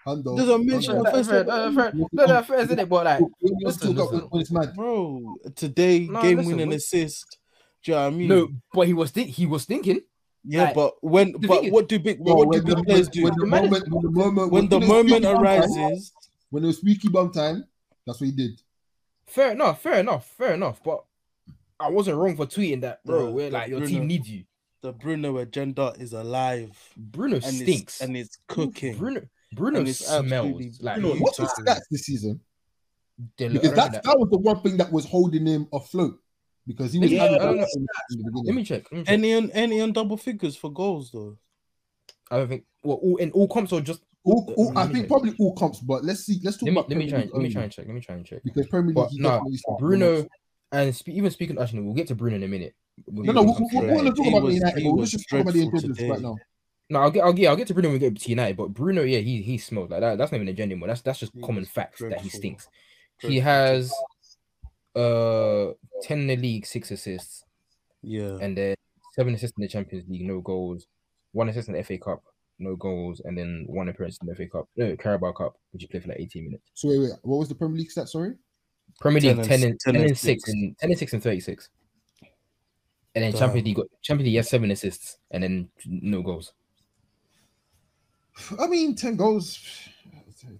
Hundo, Doesn't mention Hundo. the first fair, leg. uh, fair. No, no, fair, isn't it? But like, When you listen, talk about listen. it's mad. Bro, today No, game listen, winning assist. Do you know what I mean? no, but he was think he was thinking. Yeah, like, but when but thing is- what do big Bro, what do when big the, players when, do? when the The man is- moment, when the moment, when the moment squeaky bum time, arises, when it was squeaky bum time, that's what he did. Fair enough, fair enough, fair enough. But I wasn't wrong for tweeting that, bro. Bro, where like your Bruno- team needs you. the Bruno agenda is alive Bruno and stinks. it's and it's cooking. Bruno Bruno And it's absolutely smells like You know, Huge what's stats this season? Delo- Because don't that, that was the one thing that was holding him afloat. Because he was Yeah, having I don't in the Let me check. Let me check. Any on any on double figures for goals though. I don't think. Well, all, in all comps or just. All, all, I think check. probably all comps, but let's see. Let's talk Let me about let me Premier try. League Let me try and check. Let me try and check. because Premier League. But he no, Bruno and spe- even speaking actually, we'll get to Bruno in a minute. We'll No, get no, to we, some we, stuff. we want to talk about was- United. he but Let's just talk about the dreadful right now. No, I'll get, I'll get, I'll get to Bruno when we get to United. But Bruno, yeah, he he smells like that. That's not even a genuine one. That's that's just He common was facts that he stinks. Dreadful He has uh ten in the league, six assists, Yeah. and then seven assists in the Champions League, no goals. One assist in the FA Cup, no goals, and then one appearance in the FA Cup, no Carabao Cup, which you played for like 18 minutes. So wait, wait, what was the Premier League stat? Sorry, Premier League and 10 s- and, 10 10 and and 6 six. and 10 and 6 and 36. And then Damn. Champions League got Champions League has seven assists and then no goals. I mean, ten goals.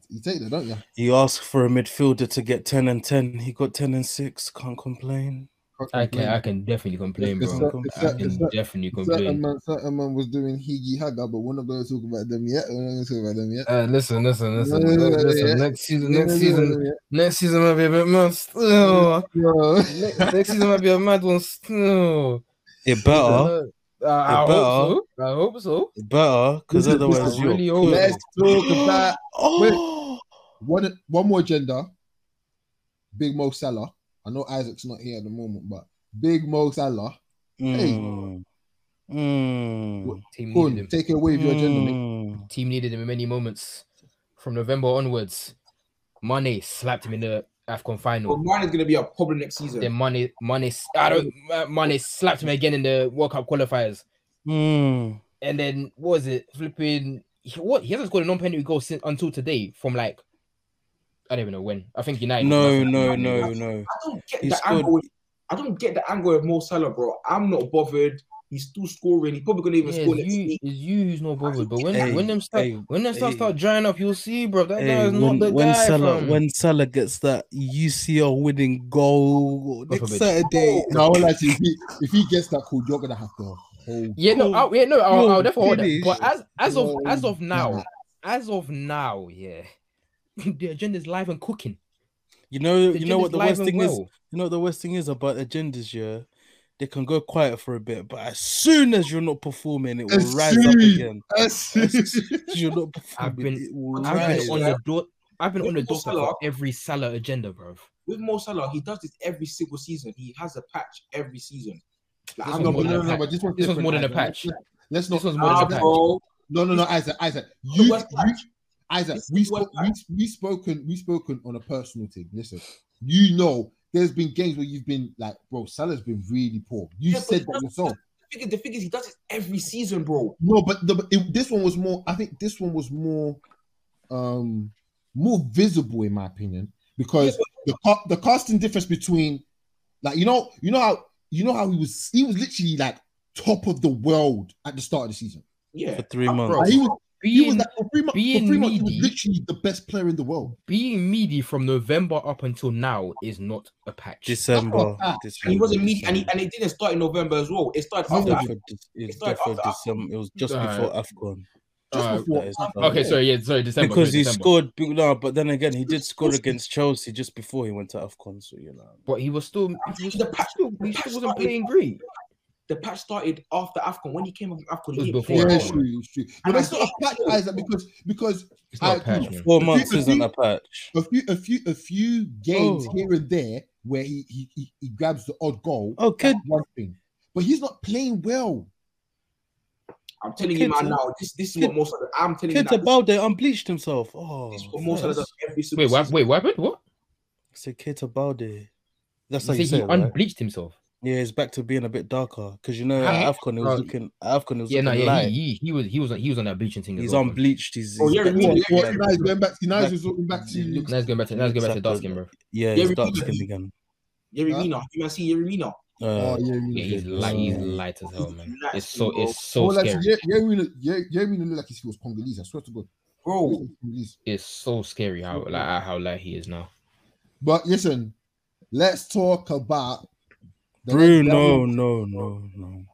You take that, don't you? He asked for a midfielder to get 10 and 10. He got 10 and 6. Can't complain. Can't I can complain. I can definitely complain, It's bro. cer- it's I cer- can it's cer- definitely Certain complain. man, certain man was doing Higgy Haga, but we're not going to talk about them yet. We're not going to talk about them yet. Uh, listen, listen, listen, Yeah, yeah, listen. yeah. Next season, next season, doing next season might be a bit mad. Still. next, next season might be a mad one. Still. It better. Uh, I, better. hope so. I hope so. It better. Because otherwise you're. really hope so. Let's talk about Oh! one one more agenda. Big Mo Salah. I know Isaac's not here at the moment, but Big Mo Salah. Mm. Mm. Team needed Kun, him. take it away with your agenda, mate. Mm. Team needed him in many moments. From November onwards, Mane slapped him in the AFCON Well, final. mine is gonna be a problem next season. Then money, Mane, I don't, Money slapped me again in the World Cup qualifiers. Mm. And then what was it? Flipping, he, what? He hasn't scored a non-penalty goal since until today. From like, I don't even know when. I think United. No, must have- no, no, no. I don't get He the scored- angle. I don't get the angle of Mo Salah, bro. I'm not bothered. He's still scoring. He's probably gonna even Yeah, score it's next you, week. it's you who's not bothered. But when Hey, when them start hey, when them start hey. start drying up, you'll see, bro. That guy Hey, is not when, the when guy. Salah fam. when Salah gets that UCL winning goal next forbid. Saturday, No, I won't lie to you. If he, if he gets that call, you're gonna have to hold. Yeah, no, Bro, I'll, yeah, no, I'll, I'll definitely hold that. But as as of as of now, nah. as of now, yeah, the agenda's live and cooking. you know, The you know what the worst and thing is. You know what the worst thing is about agendas, yeah. They can go quiet for a bit, but as soon as you're not performing, it will As rise up again. As- As soon as you're not I've performing, been- it will I've I've been rise. been on the door. I've been on the With doorstep for every Salah agenda, bro. With Mo Salah, he does this every single season. He has a patch every season. Like, This no, one's more no, than no, a no, but this one's This one's more than a Isaac. patch. Let's not. This one's more than a patch. No, no, no, Isaac, Isaac. You, you. Isaac, we the spoke, we, we spoken, we spoken on a personal thing. Listen, you know, there's been games where you've been like, bro, Salah's been really poor. You Yeah, said that yourself. The thing, is, the thing is, he does it every season, bro. No, but the, it, this one was more. I think this one was more, um, more visible in my opinion because the ca- the casting difference between, like you know, you know how you know how he was he was literally like top of the world at the start of the season. Yeah. For three months. bro, he was he was Being like for three months. For being three months, he was literally the best player in the world. being meaty from November up until now is not a patch. December. December he wasn't mean, and, he, and it didn't start in November as well. It started No, after. no, Af- Definitely- It's started after December. It was just Alright. before Afcon. Just Uh, before. that is after- fine. Okay, sorry, yeah, sorry, December. because he December. scored no, but then again he did score against Chelsea just before he went to Afcon. So you know, but he was still, he was The patch- still, the he still wasn't playing great. The patch started after Afcon. When he came up from Afcon, It was he before play Yeah, it's true, it's true. But And it's I not a think- patch, Isaac, because because It's not a I- patch, man. four A few- months a isn't a patch. a few a few a few games Oh. here and there where he, he he he grabs the odd goal. Oh, okay, one thing, but he's not playing well. I'm telling Kid- you, man. Now this this is what most of the, I'm telling you. Kid Now, this, Balde unbleached himself. Oh, this is what most of the every single Wait, what? Wait, what happened? What? Say Keita Balde. That's You how you say say he right? unbleached himself. Yeah, he's back to being a bit darker because you know at Afcon he was looking. At Afcon he was Yeah, no, yeah, light. he, he he was he was he was on that bleaching thing. He's well, fam. unbleached. He's, Oh, yeah, back really, to- yeah, yeah. now he's going back. Now Back- he's going back to. he looks- Now he's going back to now he's going back to dark skin, bro. Yeah, Yeah, he's dark really. skinned again. Yerry Huh? Mina, you man see Yerry Mina. Uh, Oh yeah, Yeah, he's yeah, light. He's light as hell, man. It's so it's so Oh, like, scary. yeah, yeah, yeah, yeah, look like he was Congolese. I swear to God. Bro, It's so scary how like how light he is now. But listen, let's talk about the Bro, Red no, no, no, no.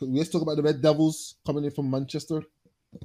Let's talk about the Red Devils coming in from Manchester.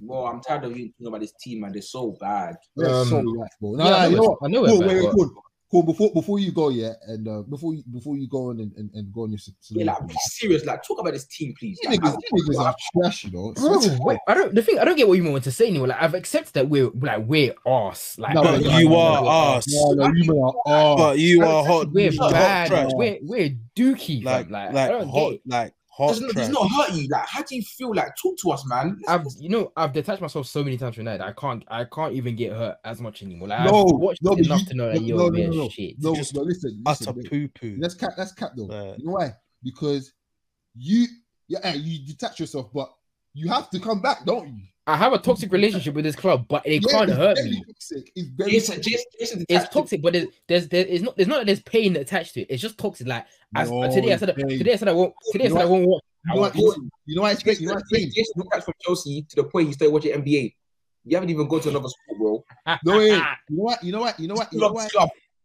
bro, I'm tired of you talking about this team, man. They're so bad. They're Um, so rough, bro. No, yeah, no, I you know know it. what? I know it, Cool, man, wait, wait, but- cool. Cool. Before before you go, yeah, and uh, before you before you go on and, and, and go on your Yeah, like, be serious. Like, talk about this team, please. These Like, niggas, I- niggas are trash, you know. Bro, wait, I don't. The thing I don't get what you want to say anymore. Like I've accepted that we're like we're arse. Like No, But no, you no, are no, arse. No, no, you are oh, But you are hot. we're hot bad. trash. We're we're dookie. Like. Like, like, I don't hot, get. it. like hot does not, trash. does not hurt you. Like, how do you feel? Like, talk to us, man. I've you know I've detached myself so many times from that. I can't I can't even get hurt as much anymore. Like No, I've watched no, but enough you- to know no, that yo no, no, we're no, no. shit. no, Just no, listen, Utter listen, wait. poo poo. That's cap. That's cap though. Right. You know why? Because you, yeah, you detach yourself, but you have to come back, don't you? I have a toxic relationship with this club, but it Yeah, can't it's hurt very me. Toxic. It's very Jason, toxic. Jason, Jason It's detached toxic, but there's there's there is not there's not that there's pain attached to it. It's just toxic. Like as, No, today I said pain. today I said I won't today I said I won't watch. You I know won't what? watch. You you know why it's? You know why it's pain? Jason detached from Chelsea to the point he started watching NBA. You haven't even gone to another school, bro. No, wait, you know what? You know what? You know what? You know what?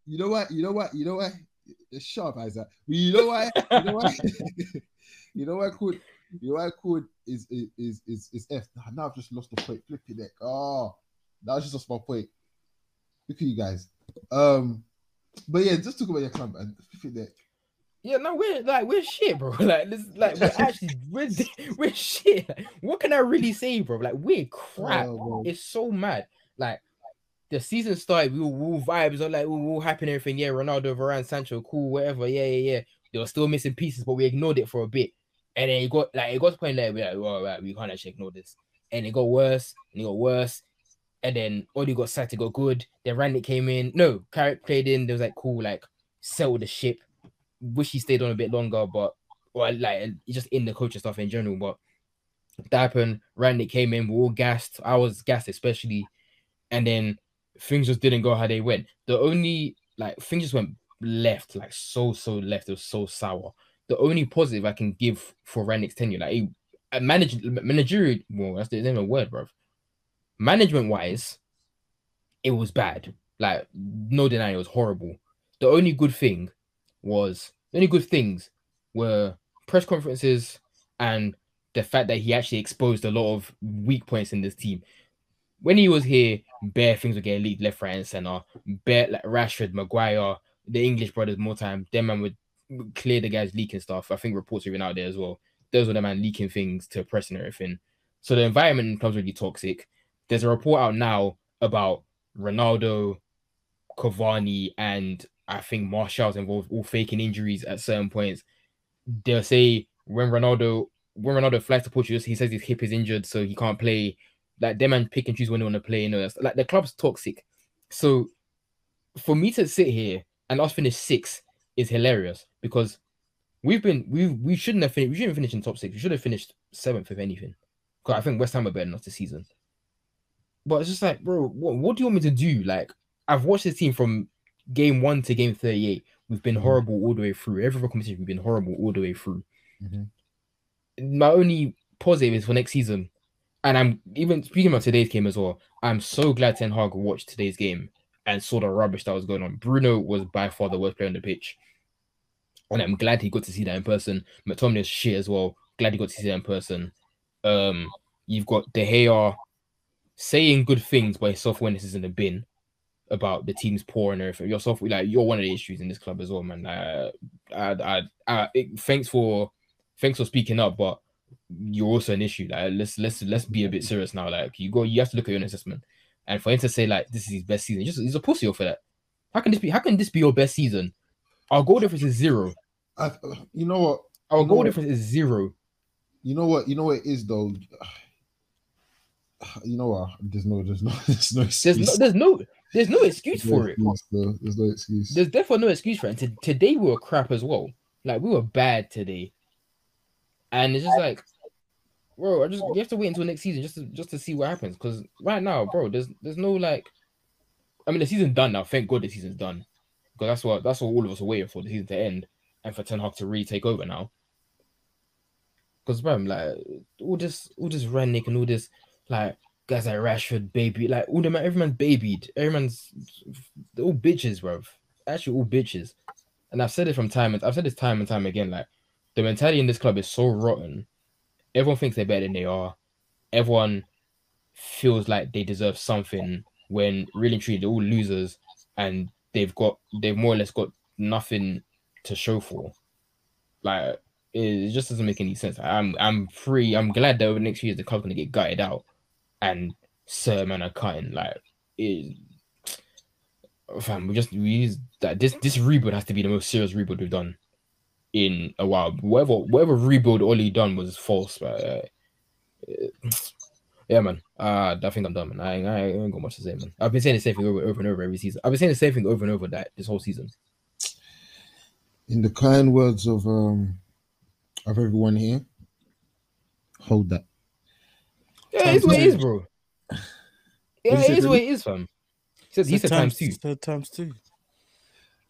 You know what? You know what? You know what? Shut up, Isaac. You know why? You know why? you know what? Could what? Could is is is is F. Now I've just lost the point. Flip it deck. Oh, now I just lost my point. Look at you guys. Um, but yeah, just talk about your club and flip it deck. Yeah, no, we're like we're shit, bro. Like this, like we're actually we're we're shit. Like, what can I really say, bro? Like we're crap. Oh. It's so mad. Like the season started, we were all vibes, all like we were all happy and everything. Yeah, Ronaldo, Varane, Sancho, cool, whatever. Yeah, yeah, yeah. They were still missing pieces, but we ignored it for a bit. And then it got like it got to point there we're like, all right, we can't actually ignore this. And it got worse, and it got worse. And then Odi got sacked, it got good. Then Randy came in. No, Carrick played in. There was like cool, like settled the ship. Wish he stayed on a bit longer, but or like just in the coaching stuff in general. But that happened. Randy came in, we all gassed. I was gassed especially, and then things just didn't go how they went. The only like things just went left, like so so left. It was so sour. The only positive I can give for Rangnick's tenure, like he uh, manage managerial. Well, that's the name of word, bro. Management wise, it was bad. Like no denying, it was horrible. The only good thing was the only good things were press conferences and the fact that he actually exposed a lot of weak points in this team. When he was here, bare things were getting leaked left, right, and center. Bare like Rashford, Maguire, the English brothers more time. Them man would clear the guys leaking stuff. I think reports even out there as well. Those were the man leaking things to press and everything. So the environment becomes really toxic. There's a report out now about Ronaldo, Cavani, and I think Martial's involved all faking injuries at certain points. They'll say when Ronaldo when Ronaldo flies to Portugal, he says his hip is injured, so he can't play. Like them and pick and choose when they want to play. You know, like the club's toxic. So for me to sit here and us finish six is hilarious because we've been we we shouldn't have finished. We shouldn't finish in top six. We should have finished seventh if anything. Because I think West Ham are better than us this season. But it's just like, bro, what, what do you want me to do? Like, I've watched this team from game one to game 38. We've been mm-hmm. horrible all the way through. Every competition, we've been horrible all the way through. Mm-hmm. My only positive is for next season. And I'm even speaking about today's game as well. I'm so glad Ten Hag watched today's game and saw the rubbish that was going on. Bruno was by far the worst player on the pitch. And I'm glad he got to see that in person. McTominay is shit as well. Glad he got to see that in person. Um, you've got De Gea saying good things, but his self awareness is in the bin about the team's poor and everything. Yourself, like you're one of the issues in this club as well, man. Uh, I, I, I, it, thanks for, thanks for speaking up, but you're also an issue. Like let's let's let's be a bit serious now. Like you go, you have to look at your assessment. And for him to say like this is his best season, just he's a pussy for that. How can this be? How can this be your best season? Our goal difference is zero. I, you know what? Our goal difference is zero. You know what? You know what it is though. You know what? There's no, there's no, there's no, excuse. there's no, there's no, there's no excuse there's for it. No, there's no excuse. There's definitely no excuse for it. And t- today we were crap as well. Like we were bad today, and it's just like, bro, I just you have to wait until next season just to just to see what happens. Because right now, bro, there's there's no like, I mean the season's done now. Thank God the season's done, because that's what that's what all of us are waiting for the season to end and for Ten Hag to really take over now. Because bro, I'm like all this, all this Rangnick and all this, like guys like Rashford, baby, like all them, everyone's babied, everyone's all bitches, bro. Actually, all bitches. And I've said it from time, and I've said this time and time again. Like the mentality in this club is so rotten. Everyone thinks they're better than they are. Everyone feels like they deserve something when really truly they're all losers and they've got they've more or less got nothing to show for. Like it just doesn't make any sense. I'm I'm free. I'm glad that over the next few years the club's gonna get gutted out and certain man are cutting. Like it fam, we just we use that this this rebuild has to be the most serious rebuild we've done in a while. Whatever whatever rebuild Ole done was false, but uh, yeah, man. Uh, I think I'm done, man. I, I ain't got much to say, man. I've been saying the same thing over, over and over every season. I've been saying the same thing over and over that this whole season in the kind words of um of everyone here, hold that. Yeah, it's what it is, bro. Yeah, it is what it is, fam. He said, he said times, times two. times two.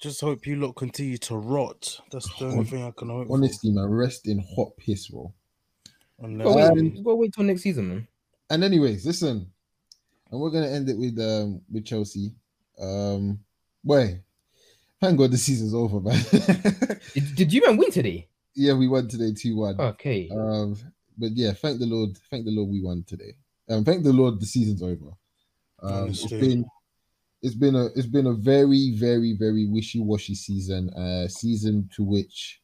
Just hope you lot continue to rot. That's the only thing I can hope. Honestly, for. man, rest in hot piss, bro. Go wait, um, go wait till next season, man. And anyways, listen, and we're gonna end it with um with Chelsea. Um, boy, Thank God the season's over, man. did, did you man win today? Yeah, we won today 2 1. Okay. Um, but yeah, thank the Lord. Thank the Lord we won today. Um, thank the Lord the season's over. Um, it's been it's been a it's been a very, very, very wishy-washy season. Uh season to which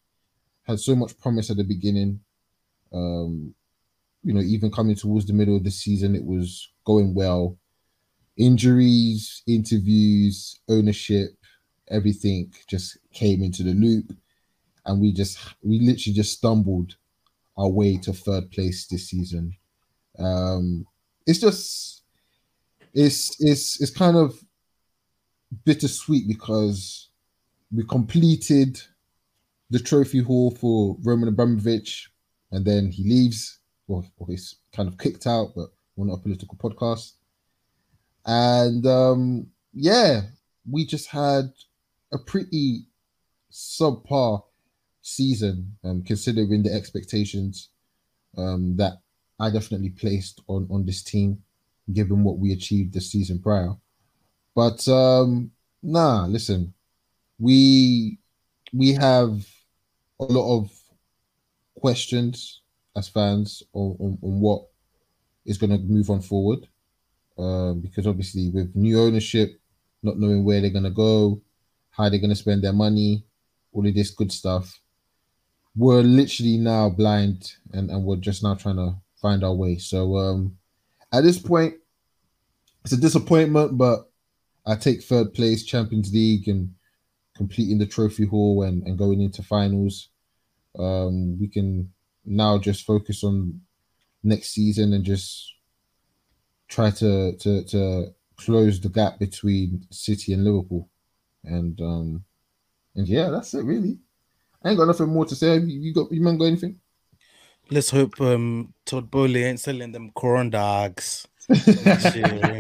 had so much promise at the beginning. Um, you know, even coming towards the middle of the season, it was going well. Injuries, interviews, ownership, everything just came into the loop and we just we literally just stumbled our way to third place this season um it's just it's it's it's kind of bittersweet because we completed the trophy haul for Roman Abramovich and then he leaves or, or he's kind of kicked out but we're not a political podcast and um yeah we just had a pretty subpar season, um, considering the expectations um, that I definitely placed on on this team, given what we achieved the season prior. But um, nah, listen, we we have a lot of questions as fans on, on, on what is going to move on forward. Um, because obviously, with new ownership, not knowing where they're going to go, how they're going to spend their money, all of this good stuff, we're literally now blind and, and we're just now trying to find our way. So, um, at this point, it's a disappointment, but I take third place, Champions League, and completing the trophy haul and, and going into finals. Um, we can now just focus on next season and just try to to to close the gap between City and Liverpool. And um and yeah, that's it really. I ain't got nothing more to say. You, got you man got anything? Let's hope um Todd Boehly ain't selling them corn dogs.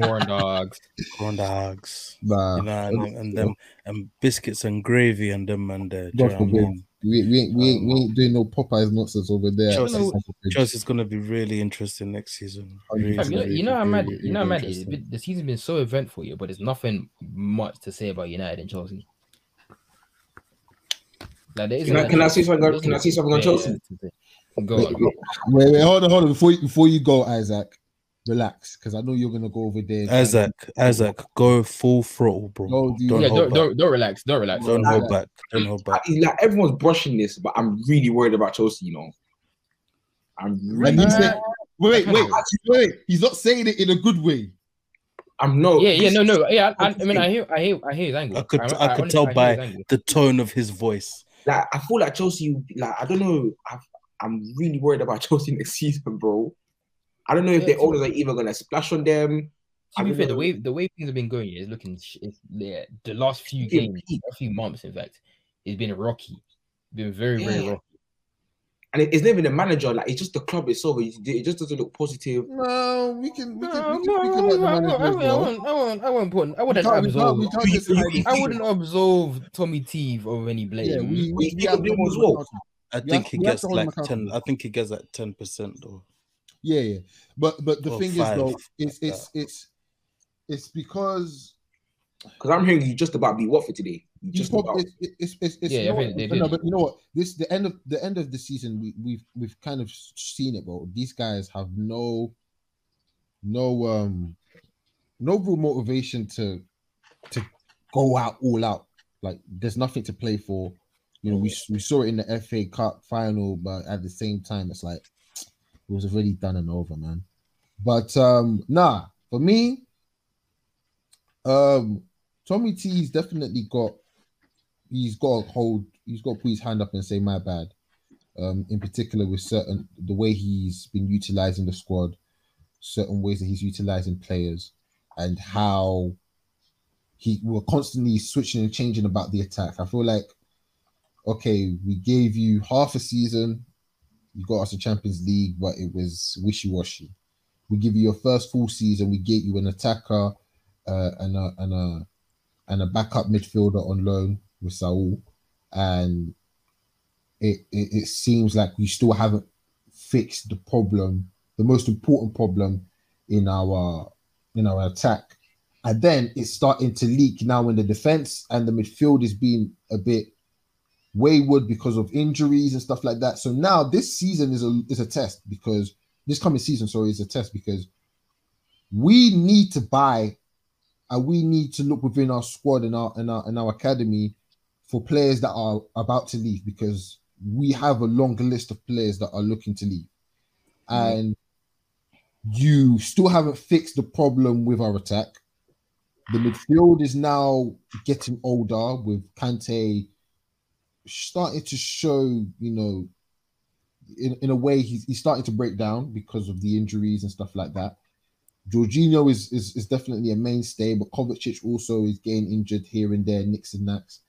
Corn dogs. Corn dogs. Nah, You know, and, and them and biscuits and gravy and them and uh, you know God I mean? We, we, ain't, we, ain't, we ain't doing no Popeyes nonsense over there. Chelsea- That's- Chelsea's gonna be really interesting next season. You- Really, you know, really, you know how mad, really, you know how really mad it is. interesting. The season's been so eventful, yeah, but there's nothing much to say about United and Chelsea. Like, there isn't Can I- like- can I say something on- can I isn't- say something on Chelsea? yeah, yeah. Go on. Wait, wait, hold on, hold on. Before you, before you go, Isaac, relax, because I know you're gonna go over there. and try and- Isaac, Isaac, go full throttle, bro. No, dude. don't Yeah, hold don't, back. don't don't relax, don't relax. Don't Nah, hold nah. back. Don't hold back. I- like everyone's brushing this, but I'm really worried about Chelsea. You know, I'm And really. he said, wait, wait, wait, wait. He's not saying it in a good way. I'm no. Yeah, yeah, no, no, yeah. I, I this mean. I hear, I hear, I hear his angle. I could- I could honestly- tell by- The tone of his voice. Like I feel like Chelsea. Like I don't know. i I'm really worried about Chelsea next season, bro. I don't know if Yeah, the to- owners are even gonna splash on them. To I be don't fair, the way the way things have been going is looking. It's, yeah, the last few It's games, a few months, in fact, it's been rocky. Been very, very rocky. And it- it's not even the manager. Like it's just the club itself. It, it just doesn't look positive. No, we can, we can, No, we can no, speak I about the wouldn't- I manager as wouldn't- I well. wouldn't, I wouldn't, I wouldn't put, I wouldn't can't, we can't, absolve, can't just you- I wouldn't absolve Tommy T of any blame. Yeah, we, we, We we take have a blame to hold as well. I think he gets to hold him like ten. I think he gets like ten percent though. Yeah, yeah. But but the Or thing five, is though, it's it's it's it's because Because I'm hearing you just about beat Watford today. You you just about. it's, it's, it's, it's Yeah, you know I think they no, but you know what? This the end of the end of the season. We we've we've kind of seen it, bro. These guys have no no um no real motivation to to go out all out. Like there's nothing to play for. You know, we we saw it in the FA Cup final, but at the same time, it's like it was already done and over, man. But um nah, for me, um Tommy T's definitely got he's got to hold he's got to put his hand up and say my bad. Um, in particular with certain the way he's been utilizing the squad, certain ways that he's utilizing players, and how he we're constantly switching and changing about the attack. I feel like okay, we gave you half a season, you got us a Champions League, but it was wishy-washy. We give you your first full season, we get you an attacker uh, and a and a and a backup midfielder on loan with Saul, and it, it it seems like we still haven't fixed the problem, the most important problem in our in our attack. And then it's starting to leak now in the defense, and the midfield is being a bit wayward because of injuries and stuff like that. So now this season is a is a test because this coming season, sorry, is a test because we need to buy and we need to look within our squad and our and our and our academy for players that are about to leave because we have a long list of players that are looking to leave. Mm-hmm. And you still haven't fixed the problem with our attack. The midfield is now getting older with Kante starting to show, you know, in, in a way he's, he's starting to break down because of the injuries and stuff like that. Jorginho is, is is definitely a mainstay, but Kovacic also is getting injured here and there, nicks and knacks.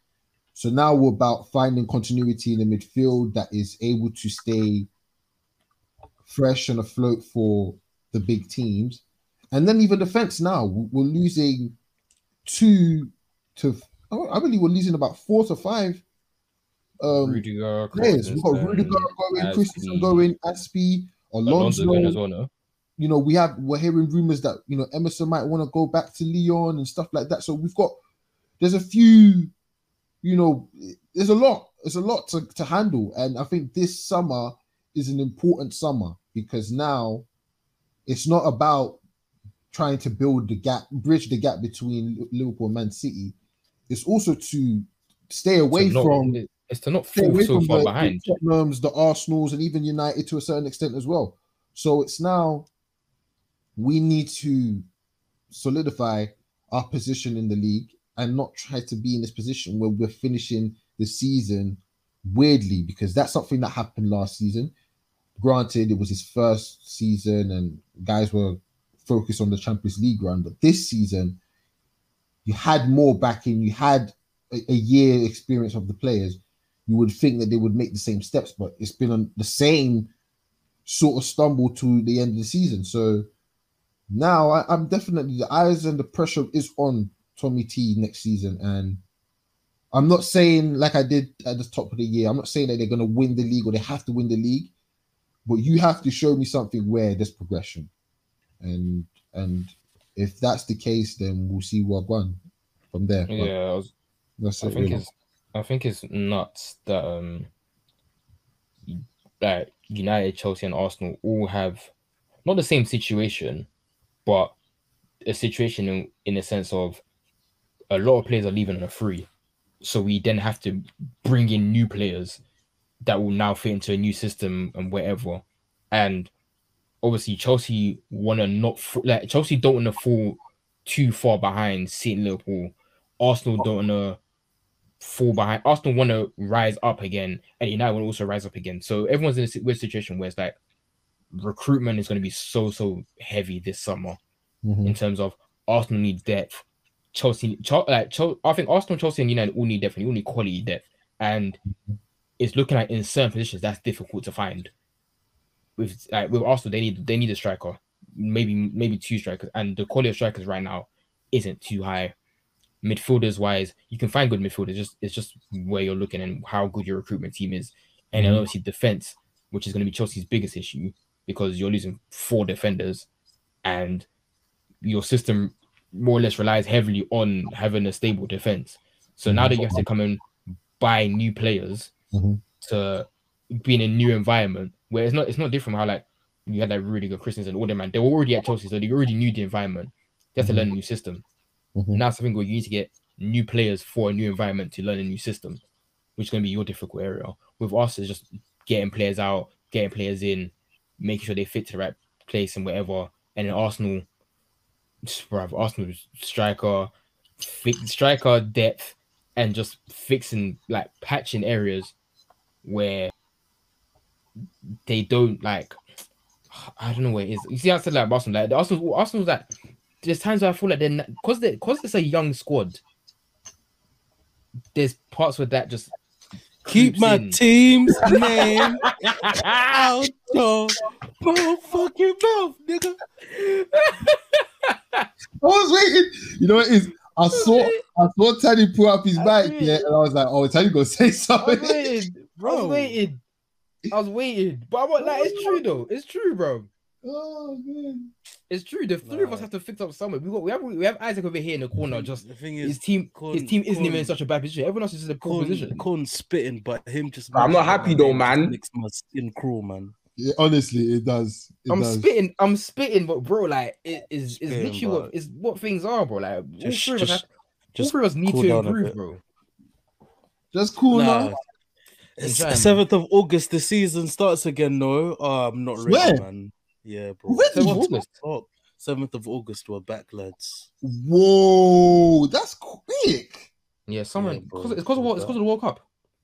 So now we're about finding continuity in the midfield that is able to stay fresh and afloat for the big teams. And then even defense now, we're losing two to, oh, I believe we're losing about four to five um, Rudiger, players. We've got Rudiger going, Christensen going, Azpi, Alonso going as well, no? You know, we have we're hearing rumors that you know Emerson might want to go back to Lyon and stuff like that. So we've got there's a few, you know, there's a lot. There's a lot to, to handle, and I think this summer is an important summer because now it's not about trying to build the gap, bridge the gap between Liverpool and Man City. It's also to stay away not- from it's to not fall so far the, behind. the Tottenhams, the Arsenals, and even United to a certain extent as well. So it's now we need to solidify our position in the league and not try to be in this position where we're finishing the season weirdly because that's something that happened last season. Granted, it was his first season and guys were focused on the Champions League run, but this season you had more backing, you had a, a year experience of the players. You would think that they would make the same steps, but it's been on the same sort of stumble to the end of the season. So now I, I'm definitely the eyes and the pressure is on Tommy T next season, and I'm not saying like I did at the top of the year. I'm not saying that they're going to win the league or they have to win the league, but you have to show me something where there's progression, and and if that's the case, then we'll see what one from there. Yeah, I, was, that's I think it's I think it's nuts that um that United, Chelsea, and Arsenal all have not the same situation, but a situation in in the sense of a lot of players are leaving on a free, so we then have to bring in new players that will now fit into a new system and whatever, and obviously Chelsea want to not like Chelsea don't want to fall too far behind City, Liverpool. Arsenal don't want to fall behind. Arsenal want to rise up again, and United also rise up again. So everyone's in a weird situation where it's like recruitment is going to be so so heavy this summer Mhm. in terms of Arsenal need depth. Chelsea, Chel- like Chel- I think Arsenal, Chelsea, and United all need depth, and all need quality depth. And it's looking like in certain positions that's difficult to find. With like with Arsenal, they need they need a striker, maybe maybe two strikers, and the quality of strikers right now isn't too high. Midfielders wise, you can find good midfielders. Just it's just where you're looking and how good your recruitment team is, and then Mhm. obviously defense, which is going to be Chelsea's biggest issue because you're losing four defenders, and your system more or less relies heavily on having a stable defense. So now that you have to come and buy new players Mhm. to be in a new environment where it's not it's not different how like you had like really good Christians and all them man. They were already at Chelsea, so they already knew the environment. They have to Mhm. learn a new system. Mhm. Now something where you need to get new players for a new environment to learn a new system, which is gonna be your difficult area. With us, it's just getting players out, getting players in, making sure they fit to the right place and whatever. And then Arsenal, bruv, Arsenal striker, fi- striker depth, and just fixing like patching areas where they don't like. I don't know where it is. You see, I said like Arsenal, like Arsenal, Arsenal's like. There's times where I feel like they're because they because it's a young squad. There's parts where that just Keep creeps my in. team's name out of your motherfucking mouth, nigga. I was waiting. You know what it is? I saw I saw Teddy pull up his bike, yeah, and I was like, "Oh, Teddy gonna say I was something." waiting, I was Bro. waiting, I was waiting. But I'm like, it's true though. It's true, bro. Oh man, It's true. The three of us have to fix up somewhere. We got we have we have Isaac over here in the corner. Just the thing his is, team, his team isn't even in such a bad position. Everyone else is in a poor Con, position. Con spitting, but him just. I'm not happy though, man. Makes my skin crawl, man. yeah, honestly, it does. It I'm does. spitting. I'm spitting, but bro, like it is is literally but- what is what things are, bro. Like all Just- three of us, just- all three of us need cool to improve, bro. Just cool Nah. now. Enjoy, man. Seventh of August, the season starts again. No, oh, ah, I'm not ready, man. Yeah, bro. When? Seventh of August. of- Seventh of August, we're back, lads. Whoa, that's quick. Yeah, someone Yeah, bro, because it's because of what it's because of the World Cup.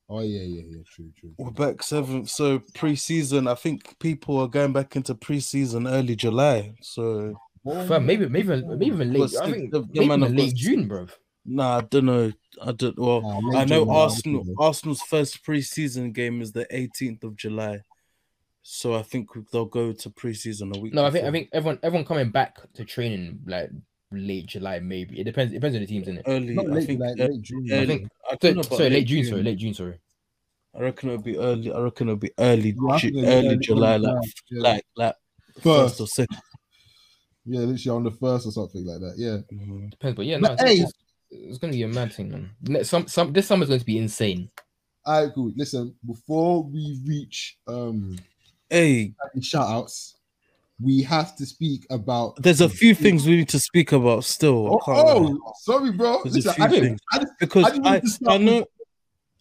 Oh yeah, yeah, yeah. True, true. We're back seventh. So pre-season, I think people are going back into pre-season early July. So Fam, maybe maybe maybe even late. What's I think the- the maybe even late God's- June, bro. nah, I don't know. I don't. Well, Nah, I know June, Arsenal. okay. Arsenal's first pre-season game is the 18th of July. So I think they'll go to pre-season a week. No, I think I think everyone everyone coming back to training like late July maybe. It depends. It depends on the teams, innit? early. Not I think like ear- late June. I early- think- I So, don't know sorry, late June. Sorry, late June. Sorry. I reckon it'll be early. I reckon it'll be early, Yeah, Ju- think it'll be early early July, like yeah. like like First. first or second. Yeah, literally on the first or something like that. Yeah. Mhm. Depends, but yeah, no, But it's, hey- it's, it's gonna be a mad thing, man. Some some this summer's going to be insane. All right, cool. Listen, before we reach um Hey, shout outs, we have to speak about there's a few things we need to speak about still. Oh, I can't oh, lie. oh, sorry, bro. Listen, I, things. I, just- because I I, I, start with- know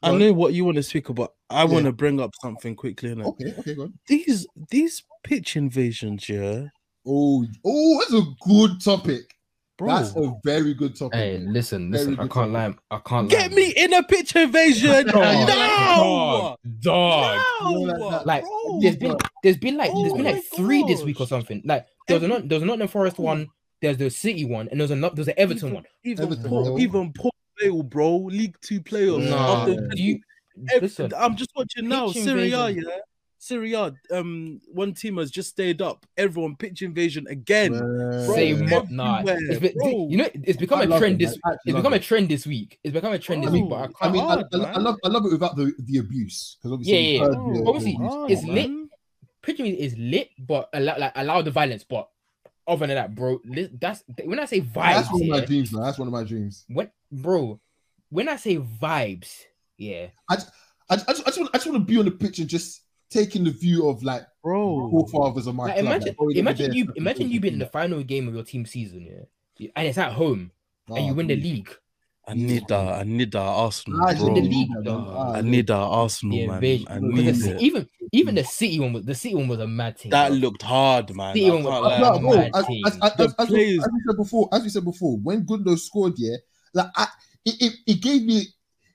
I know what you want to speak about. I Yeah. want to bring up something quickly. innit? okay, okay, go on. These these pitch invasions, yeah, Oh, oh, that's a good topic. Bro. That's a very good topic. Hey, listen, Very listen. I can't lie. I can't Get lie. me in a pitch invasion. No, dog. Yeah, like no, that. Like bro. there's been there's been like there's Oh been my like three this week or something. Like there was a not there was a Nottingham Forest one. There's the City one, and there was a not there's an Everton even, one. Even Everton, Port, bro. even Port Vale, bro, League Two playoffs. Nah, After- yeah. do you listen? I'm just watching now. Pitch Serie A, invasion. Yeah. Serie A, um, one team has just stayed up. Everyone pitch invasion again. Man. Bro, Say Bro, mo- nah. It's everywhere, you know, it's become I a trend it, this. I It's love become a trend this week. It's become a trend this week, but I I can't. mean, I, hard, I, I man. love I love it without the, the abuse because obviously Yeah, we've yeah. Oh, the Obviously, abuse. hard, it's lit. man. pitching is lit, but allow like allow the violence. But other than that, bro, that's when I say vibes. That's one of my dreams, man. That's one of my dreams. when bro, when I say vibes, yeah, I, I, just, I just want I just want to be on the pitch and just taking the view of like Bro, forefathers of my like, club. imagine like, imagine you imagine you being in the final game of your team season, yeah, and it's at home them. and you win the league. I need that. I need that Arsenal, bro. win the league, man. I need that Arsenal, The man. invasion. I need the it. even even the city one was the city one was a mad thing. That bro. looked hard, man. See, I even can't. No, bro, mad as, team. as, as, The as, as, players- as we said before, as we said before, when Gundo scored, yeah, like I, it, it, it gave me,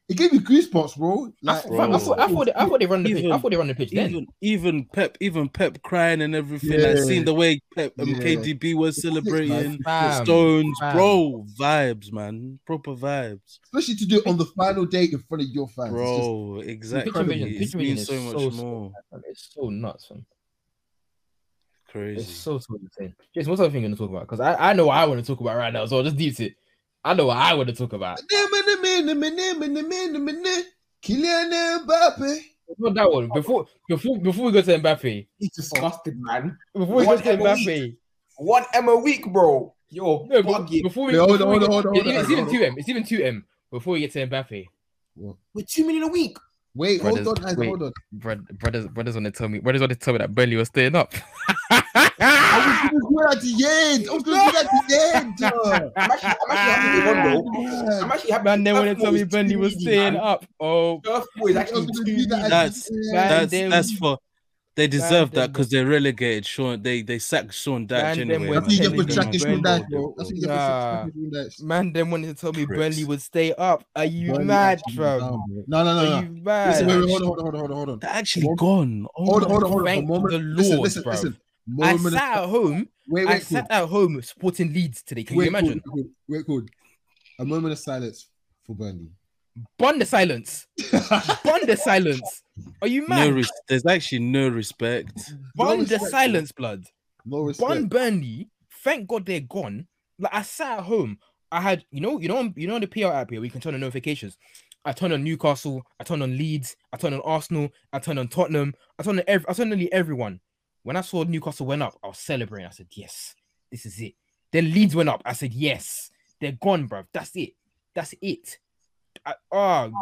it gave me goosebumps, bro. I, Like, thought- I, thought, I, thought they, I thought they run the pitch. I Even- thought they run the pitch then. even even Pep, even Pep crying and everything. Yeah. Like seeing the way Pep um, Yeah. KDB was celebrating, Fam, Stones, fam. bro, vibes, man, proper vibes, especially to do it on the final day in front of your fans. It's just- bro. Exactly, Pitch invasion- it's pitch been invasion so is much so- more Man, It's so nuts, man. crazy. It's so so insane. Jason, what's other thing you're gonna talk about? Because I, I know what I want to talk about right now, so just deep it. I know what I want to talk about. Kylian Mbappe. Not that one. Before before before we go to Mbappe, He's disgusted, man. before we go to M a. Mbappe, One M a week, bro. Yo, no, but bugging. before we, Wait, hold on, hold on, hold on, it's, hold on, it's even two M. It's even two M. Before we get to Mbappe, We're two million a week. Wait, hold Brothers, on, guys, wait. hold on. Brother, brothers brothers want to tell me brothers want to tell me that Burnley was staying up. I was gonna do it at the end. I was gonna do that at the end. uh. I'm actually, I'm actually happy they won. I'm actually happy. Man, they want to Turf tell me Moor Burnley was staying man. up. Oh, Turf Moor is I was actually gonna too do easy. that That's- the end. Man, That's that's for they deserve that because they relegated Sean. They they sacked Sean Dyche anyway. were That's what you get for tracking Sean Dyche, bro. That's what you get for Nah. tracking Sean Dyche. man, them wanted to tell me Pricks. Burnley would stay up. Are you Burnley mad, bro? down, bro. No, no, Are no, no. mad? Listen, wait, wait, hold on, hold on, hold on, hold on. They're actually Hold- gone. Oh Hold on, hold on, hold on. Thank A moment. the listen, Lord, listen, bro. listen. I Moment of- sat at home. Wait, I wait, cool. sat at home supporting Leeds today. Can Wait, you imagine? Cool, cool. Wait, cool. A moment of silence for Burnley. Bun the silence. Bun the silence. Are you No, mad? res- there's actually no respect. Bun No the respect, silence, blood. No respect. Bun Burnley. Thank God they're gone. Like I sat at home. I had, you know, you know, you know, the PR app here, we can turn on notifications. I turned on Newcastle. I turned on Leeds. I turned on Arsenal. I turned on Tottenham. I turned on every, I turned on nearly everyone. When I saw Newcastle went up, I was celebrating. I said, "Yes, this is it." Then Leeds went up. I said, "Yes, they're gone, bro. That's it. That's it." I, oh,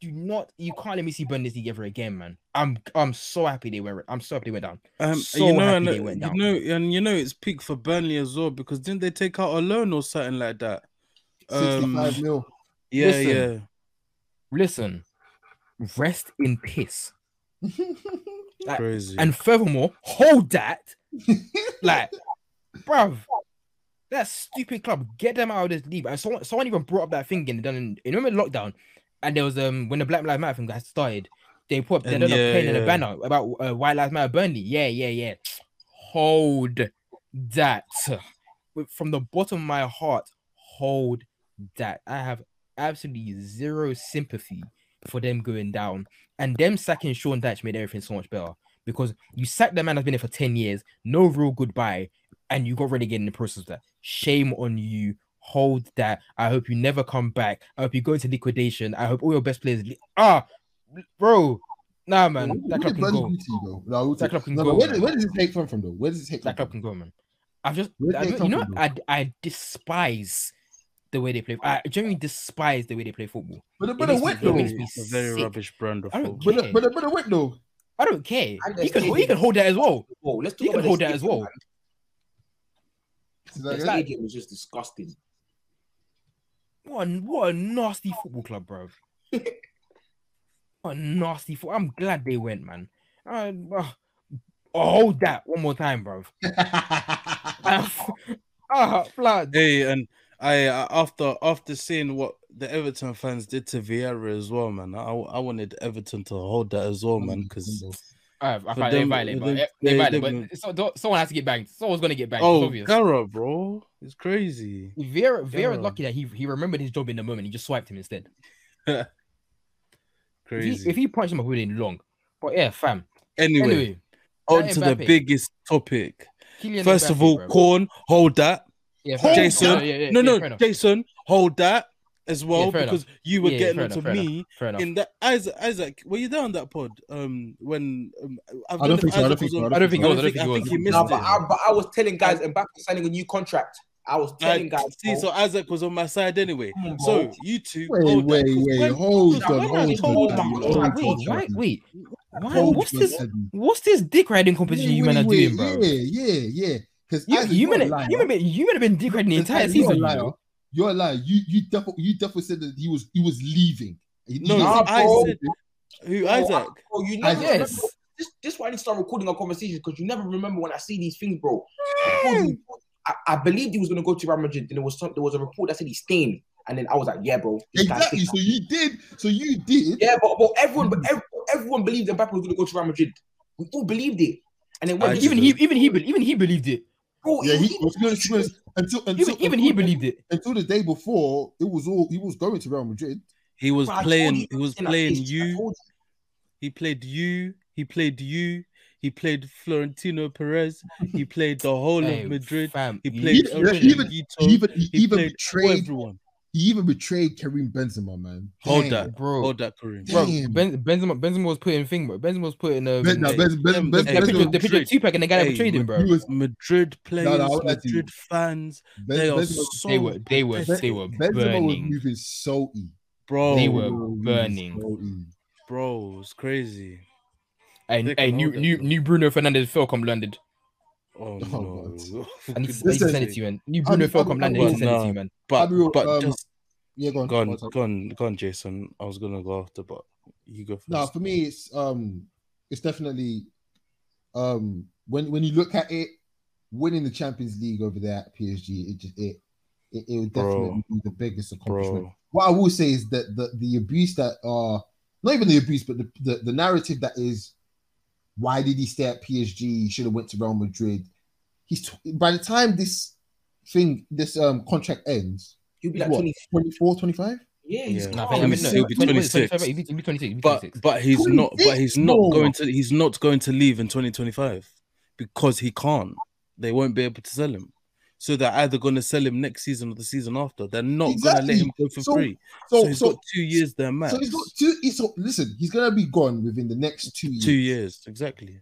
do not. You can't let me see Bundesliga ever again, man. I'm, I'm so happy they went. I'm so happy they went down. Um, So you know, happy and, they went down. you know, and you know, it's peak for Burnley as well because didn't they take out a loan or something like that? Um, 65 mil. yeah, Listen. yeah. Listen, rest in piss. Like, Crazy. And furthermore, hold that. like, bruv, that stupid club, get them out of this league. And someone, someone even brought up that thing again. Done in, you remember lockdown, and there was um when the Black Lives Matter thing got started, they put up they ended up yeah, in a banner about uh, White Lives Matter Burnley. Yeah, yeah, yeah. Hold that from the bottom of my heart. Hold that. I have absolutely zero sympathy for them going down. And them sacking Sean Dyche made everything so much better because you sacked the man that's been there for 10 years, no real goodbye, and you got relegated in the process of that. Shame on you. Hold that. I hope you never come back. I hope you go into liquidation. I hope all your best players. le- Ah, bro, Nah, man, What that club can go. you. No, That club can no, go, where, man. where does it take from from though? Where does it take That club can go, man. I've just, I, they don't- come you know, I, I despise the way they play. I genuinely despise the way they play football. But the It but the makes me- wet it though. It's a very sick. rubbish brand of I don't football. But the, but the, but the wet though. I don't care. And He can, he can hold that as well. Whoa, let's He talk can hold that as well. man. Is that Their stadium was just disgusting. What a, what a nasty football club, bro. what a nasty foot. I'm glad they went, man. Uh, uh, oh, hold that one more time, bro. Ah, blood. Hey, and I uh, after after seeing what the Everton fans did to Vieira as well, man. I I wanted Everton to hold that as well, man. Because I For find they them- violate, but they, they they- violate, they- but so, someone has to get banged. Someone's gonna get banged. oh, obvious. Gara, bro, it's crazy. Vieira, Vieira's Gara. lucky that he he remembered his job in the moment. He just swiped him instead. If Crazy. he, if he punched him, I would have been long. But yeah, fam. anyway, Anyway, on that to the biggest topic. Kylian First of all, bro. Corn, hold that. Yeah, fair enough. Jason, Yeah, yeah, yeah, no, no, fair. Jason, hold that as well fair enough. because you were Yeah, getting fair onto enough, fair me Fair enough. in that Isaac. Isaac, were you there on that pod? Um, when um, I've I don't think so, I don't think was so, I don't think he was. I don't think he think he missed No, it. but I, but I was telling guys Mbappe signing a new contract. I was telling Uh, guys. see, bro, so Isaac was on my side anyway. come on, So you two, Wait, hold that, wait, 'cause wait, hold on, when hold on, told hold on, wait, hold on. wait, why, Hold what's this? What's this dick riding competition you men are doing, bro? Yeah, yeah, yeah. Because You, you, men, are- you, men, you men have been dick riding the entire season. You're a season. You liar. You're a liar. You you definitely you definitely said that he was he was leaving. He- No, he- Nah, I said who Bro, Isaac. I- bro, you never Isaac. remember. Yes. This, this is why I need to start recording our conversations because you never remember when I see these things, bro. I, told I, I believed he was going to go to Real Madrid. Then there was some, there was a report that said he's staying, and then I was like, yeah, bro. exactly. So you did. So you did. Yeah, but, but everyone, but hmm. everyone, everyone believed that Mbappe was going to go to Real Madrid. We all believed it, and then when uh, Even he, even he, be- even he believed it. Bro, Yeah, he he- was going to be honest, until until Even, even he believed it. until the day before. It was all he was going to Real Madrid. He was Bro, playing. He was playing case, I you. He played you. He played you. He played Florentino Perez. He played the whole Hey, of Madrid. fam, He played He- El he even- Chiquito. He even he, He even played betrayed. everyone. He even betrayed Karim Benzema, man. Hold Damn. that. bro. Hold that, Karim. Bro, Damn. ben, Benzema, Benzema was putting thing, bro. Benzema was putting um, Ben, no, the, Ben, Ben, them- Ben, hey, the Benzema- picture, the picture Madrid. of Tupac and the guy that Hey, betrayed him, bro. was Madrid players, I would like to- Madrid fans, Ben- they are Benzema- so They were, they were, Ben- they were Benzema was burning. moving so e. bro. They were moving burning. so e. bro. It's crazy. And hey, new, hold new, bro. new Bruno Fernandes Falcom landed. Oh, Oh, no. I need, to, I need to send it to you, man. New I Bruno mean, I Falcom mean, landed. I I need to send it to you, man. But but um, just Yeah, go on. go on, Go on. go on, Jason. I was gonna go after, but you go first. No, for me, it's um, it's definitely um, when when you look at it, winning the Champions League over there at PSG, it just it it, it would Bro. definitely be the biggest accomplishment. bro. What I will say is that the the abuse that uh, not even the abuse, but the the, the narrative that is, why did he stay at PSG? He should have went to Real Madrid. He's t- by the time this thing, this um contract ends, He'll be like what 20. 24, 25? Yeah, he's Yeah. Nah, I calm. think I mean, He'll no, be 20 26. he'll be- he'll be 26, he'll be But 26. but he's not. But he's not No. going to. He's not going to leave in 2025 because he can't. They won't be able to sell him. So they're either going to sell him next season or the season after. They're not going to let him go for So- free. So, So he's so got two years there, max. so he's got two. He's, so listen, he's gonna be gone within the next two years. two years exactly.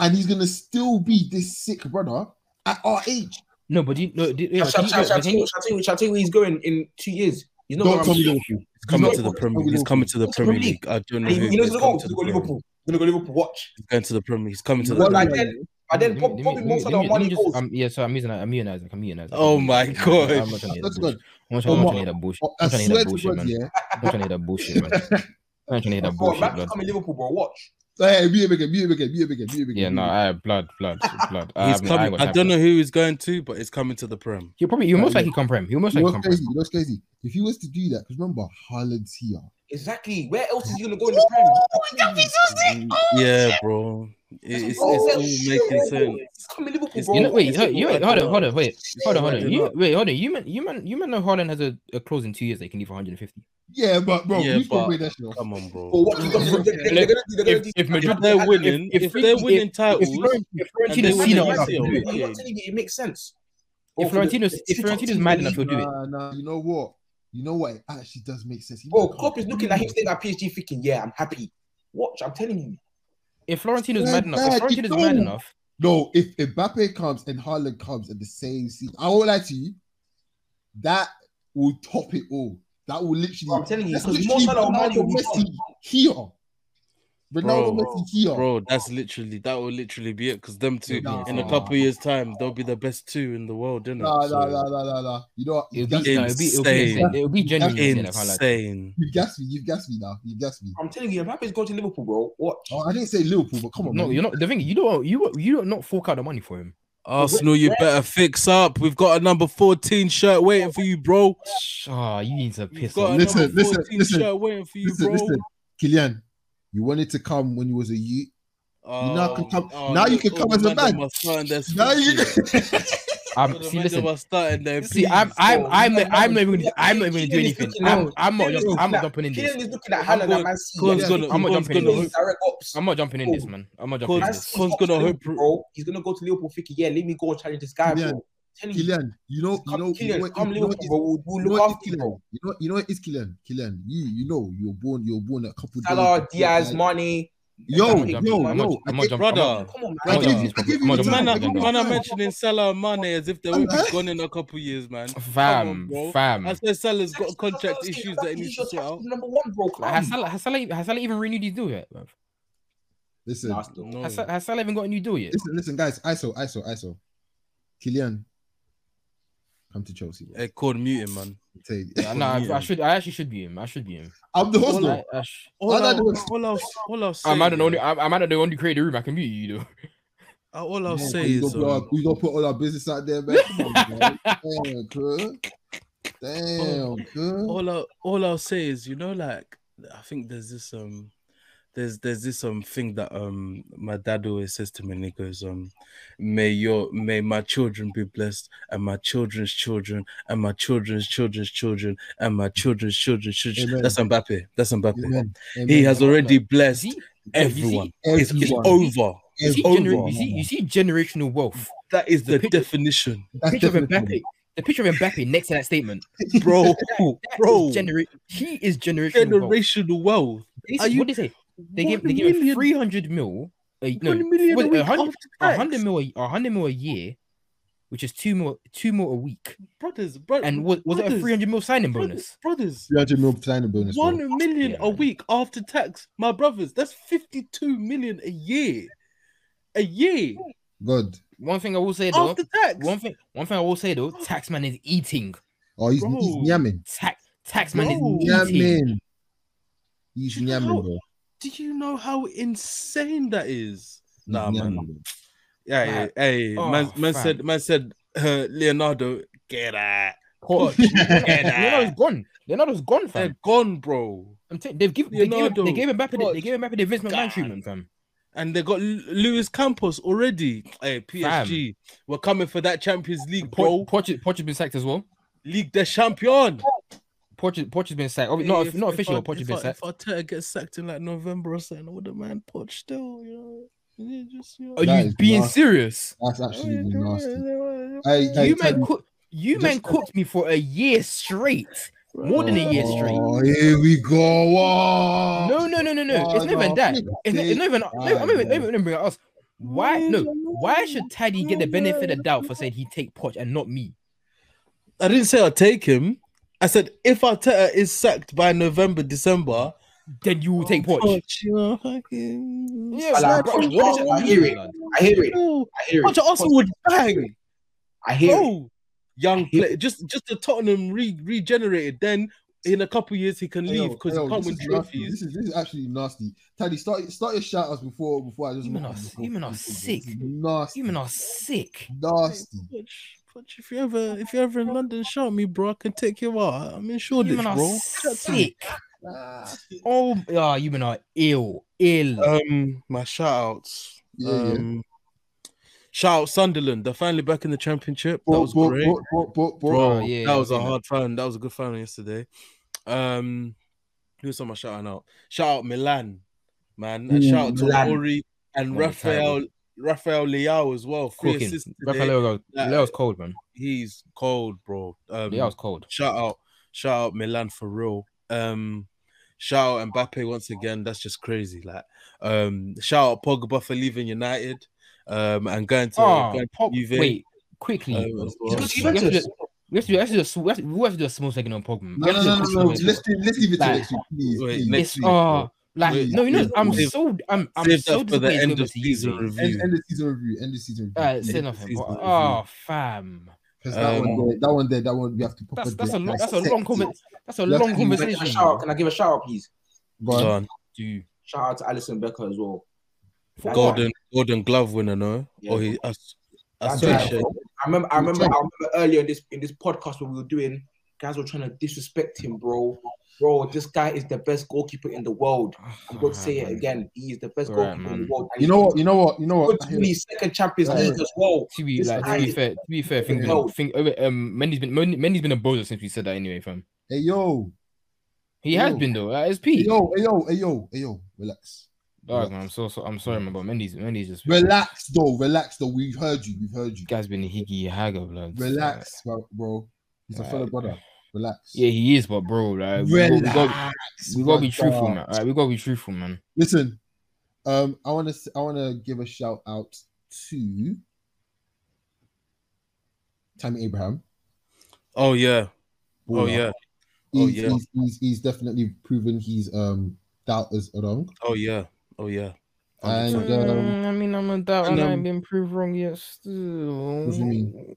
and he's gonna still be this sick brother at our age. No, but you no, yeah, Shall, can shall, you- shall, but shall, shall, I tell you, shall I tell you where he's going in two years? He's not Don't going tell me to Liverpool. He's coming to the going to Premier. He's coming to the Premier Premier League. I don't know He, who. he knows he's to go. He's to going to Premier. Liverpool. He's going to go Liverpool. Watch. He's going to the Premier. League. He's coming to the Well, Premier. like then, but then Let me- probably let me- most of the money just- goes. um, yeah, so I'm using I'm muting Isaac. I'm muting Isaac. Oh my muting Isaac. God. I'm not trying to hear that bullshit. I'm not trying I'm not my- trying to hear that bullshit. I I'm trying to hear that bullshit, man. I'm not trying to hear that bullshit, man. I'm not trying to hear that bullshit, Max blood. coming Liverpool, bro. Watch. Hey, be a again, be a again, be a again, be a again. Yeah, no, I have blood, blood, blood. I He's haven't- I coming. ain't got I don't know who he's going to, but it's coming to the Prem. He'll probably, he'll most Yeah. likely come prem. He'll most You know likely come crazy? prem. You know what's crazy? If he was to do that, because remember, Haaland's here. Exactly. Where else is he going to go in the Prem? Mm. Yeah, bro. It- It's, it's Oh, all shit, making sense. He's coming Liverpool, It's- You know, wait, It's hold, you wait, hold on, hold on, wait, hold on, hold on. You wait, hold on. You man, you man, you man know Haaland has a, a clause in two years. They can leave for 150. Yeah, but bro, Yeah, who's but- that? Come on, bro. What? If, if Madrid, If they're winning, if, if, if, they're winning titles, Florent- if and Florentino's they enough, the he'll do it. I'm telling you, it makes sense. If Or for the- Florentino's, the if two top Florentino's mad enough, he'll do it. Nah, nah, you know what? You know what? It actually does make sense. He Bro, Klopp is looking like he's staying at PSG thinking, yeah, I'm happy. Watch, I'm telling you. If Florentino's Yeah, mad enough, yeah, if Florentino's mad enough, No, if, if Mbappe comes and Haaland comes at the same season, I won't lie to you, that will top it all. That will literally. I'm telling you, that's because Mo literally Salah or Mane Ronaldo will be Messi here. Ronaldo Bro, Messi here. Bro, that's literally that will literally be it because them two Nah. in a couple years time they'll be the best two in the world, didn't Nah, it? nah, nah, nah, nah, nah. You know what? it'll be, gassed no, it'll be, it'll be, Insane. insane. it'll be genuinely insane. I. Insane. You've gassed me. You've gassed me now. You've gassed me. I'm telling you, Mbappe's going to Liverpool, bro. What? Oh, I didn't say Liverpool, but come on, No, man. you're not. The thing, you don't, you, you don't not fork out the money for him. Arsenal, you better fix up. We've got a number 14 shirt waiting for you, bro. Ah, you need to piss got a off. Listen, number listen, 14 listen. shirt waiting for you, Listen, bro. listen, Kylian, you wanted to come when you was a youth. Oh, now can come- oh, now you can come as a man. are Now you speeches. Um, see, listen. starting their See, I'm, piece, I'm. I'm, Kylian- I'm not even, gonna- I'm not even gonna do anything. I'm, I'm not, Kylian I'm not jumping in this. Kylian is looking at I'm going- Man City. Corn's Yeah, gonna- he's I'm not jumping in this. I'm not jumping in this, man. I'm not jumping in Cause- this. Corn's gonna hope- bro. He's gonna go to Liverpool thinking, yeah, let me go and challenge this guy, bro. Telling you, Kylian, you know, you come, know, you know what, come you know Liverpool, what is- bro. We'll, we'll you know look what after is you, Kylian? You know, you know what is Kylian? Kylian, you, you know, you were born, you were born a couple Salah, days. Diaz, like- Mane. Yo, I'm yo, not jumping. I'm yo, not, I'm not I jumping. brother. Come on, man. I give I'm the Man, time, I this. give you man, I'm time. mentioning Salah and Mane as if they won't be gone in a couple years, man. Come on, Fam, fam. I said Salah's got contract what I'm saying, issues that he needs to sort out. Number one, bro. Has Salah, has Salah, has Salah even renewed his deal yet? bruv? Listen, No. Has, Sa- has Salah even got a new deal yet? listen, listen, guys. ISO, ISO, ISO. Kylian, come to Chelsea. Bro. Hey, Cord muting, man. I. Yeah, no, I, I should. I actually should be him. I should be him. I'm the host. All. I, I sh- All, All I I, do is- all I'll, all I'll say, I'm not the only. yeah, I'm, I'm not the only creator room. I can mute you though. uh, all I'll Yeah, say we, is, gonna our, um, we gonna put all our business out there, man. Come on, man. Damn, cuz. Damn, cuz. all I, all I'll say is, you know, like I think there's this um, there's there's this um thing that um my dad always says to me, and he goes, um, may your may my children be blessed, and my children's children, and my children's children's children, and my children's children's children. Amen. That's Mbappe. That's Mbappe. Amen. He Amen. has already blessed see, everyone. You It's, it's Everyone. over. you see, It's gener- over. you see, you see generational wealth. That is The the picture- definition, That's picture of definitely- Mbappe. The picture of Mbappe next to that statement. bro. That bro, is genera- he is generational. wealth. generational wealth. They Are said- you- what did they say? They give gave they gave him million- three hundred mil. A, no, One million a hundred a hundred mil a a hundred mil a year, which is two more two more a week. brothers, bro, And was, was it a three hundred mil signing brothers, bonus? brothers. 300 mil signing bonus. bro. One million Yeah, a man. week after tax, my brothers. That's fifty-two million a year, a year God. One thing I will say though, after tax. one thing one thing I will say though, taxman is eating. Oh, he's, Bro. he's yamming. Tax taxman Bro. is eating. Yamming. He's Do you know yamming, bro. Do you know how insane that is? He's Nah, man. yamming, bro. Yeah, yeah, hey, Oh, man, man said, man said, uh, Leonardo, get out. Poch. Leonardo's gone. Leonardo's gone, fam. They're gone, bro. I'm t- they've given they gave, Leonardo, they gave him back. the, they gave him Mbappe the Vince McMahon God. treatment, fam. And they got Lu- Luis Campos already. Hey, PSG, we're coming for that Champions League, bro. Poch, Poch, Poch has been sacked as well. League des Champions. Poch, Poch has been sacked. Obvi- not If- not if official. I- Poch has if been I- sacked. If Arteta gets sacked in like November or something, I would have man Poch still, you know. You Just, you know. Are That you being nasty. serious? That's actually nasty. nasty. Hey, hey, you tell man me- cook. You just- man cooked me for a year straight. More than a year oh, straight. Oh, here we go. Wow. No, no, no, no, no. Oh, it's not even that. It's not, it's not even. No, I'm even, no. not even bring it us. Why? No. Why should Taddy get the benefit of doubt for saying he take Poch and not me? I didn't say I'd take him. I said if Arteta is sacked by November, December, Then you will take oh, Poch. Poch, you know, fucking- Yeah, Like, bro, Poch, what- I hear it. I hear it. I hear Poch it. at Arsenal would bang, I hear it. bro. Young hear play, just just the Tottenham re- regenerated. Then in a couple years he can leave because hey, he can't win is nasty. trophies. This is this is actually nasty. Taddy, start start your shout outs before before I just You men walk are- off before- you men are before- sick. this Nasty. You men are sick. nasty. Poch, Poch, if you ever if you're ever in London, shout me, bro. I can take you out. I'm in Shoreditch, You men are bro. sick. Oh, yeah, you men are ill, ill. Um, my shout outs. Yeah, yeah. um, Shout out Sunderland. They're finally back in the championship. That was bo- great. Bro, yeah, that I've was a hard final. That was a good final yesterday. Um, who's on my shout out? Shout out Milan, man, and Ooh, shout out to Milan. Ori and Won the Rafael Rafael Leao as well. Three Cooking. assists today. Rafael Yeah. Leao's cold, man. He's cold, bro. Um, Leao's cold. shout out, shout out Milan for real. Um, shout out Mbappe once again. That's just crazy. Like, um, shout out Pogba for leaving United, um, and going to, Oh, going to Pog- Juve. wait, quickly. um, well. We have to do- we have to do- we have to do we have to- we have to do a small second on Pogba. No, no, no, no, no. Let's do, let's leave it to Like- next week, please. Wait, please. next It's uh like Wait, no, you know, I'm wait. so I'm I'm so that for the disappointed end it's of season review. End, end the season review. End the season review. Alright, say nothing. season But, oh, fam, Because that Um, one there, that one there, that one we have to. that's that's a long that's a long it. comment. That's a long can Can I give a conversation. shout out? Can I give a shout out, please? Go on. Done. Dude, Shout out to Alisson Becker as well. That Golden Golden Glove winner, no? Yeah. Or he as That's associate. right. I remember, I remember, I remember earlier in this in this podcast when we were doing, guys were trying to disrespect him, bro. Bro, this guy is the best goalkeeper in the world. I'm going to say it again. He is the best Alright, goalkeeper in the world. And You know what? You know what? You know what? going to win second Champions Yeah. League as well. To be like to be fair, to be fair, think, No. think um, Mendy's been Mendy's been a bozo since we said that anyway, fam. Hey yo, He has Yo. been though. At his hey yo, hey yo, hey yo, hey yo. Relax, Dog, man, I'm so, so I'm sorry, man, but Mendy's Mendy's just relax, though. Relax, though. We've heard you. We've heard you. guy's been a higgy hagger, blood. Relax, bro. bro. He's a fellow Right. brother. Relax. Yeah, he is, but bro, like we gotta, we gotta, Relax. we gotta be truthful, man. Alright, we gotta be truthful, man. Listen, um, I want to I want to give a shout out to Tammy Abraham. Oh yeah. Oh yeah. He's, Oh, yeah. he's, he's, he's definitely proven he's um doubters wrong. Oh yeah. Oh yeah. And um, Mm, I mean, I'm a doubt, and, and I um, ain't been proved wrong yet. Still, What do you mean?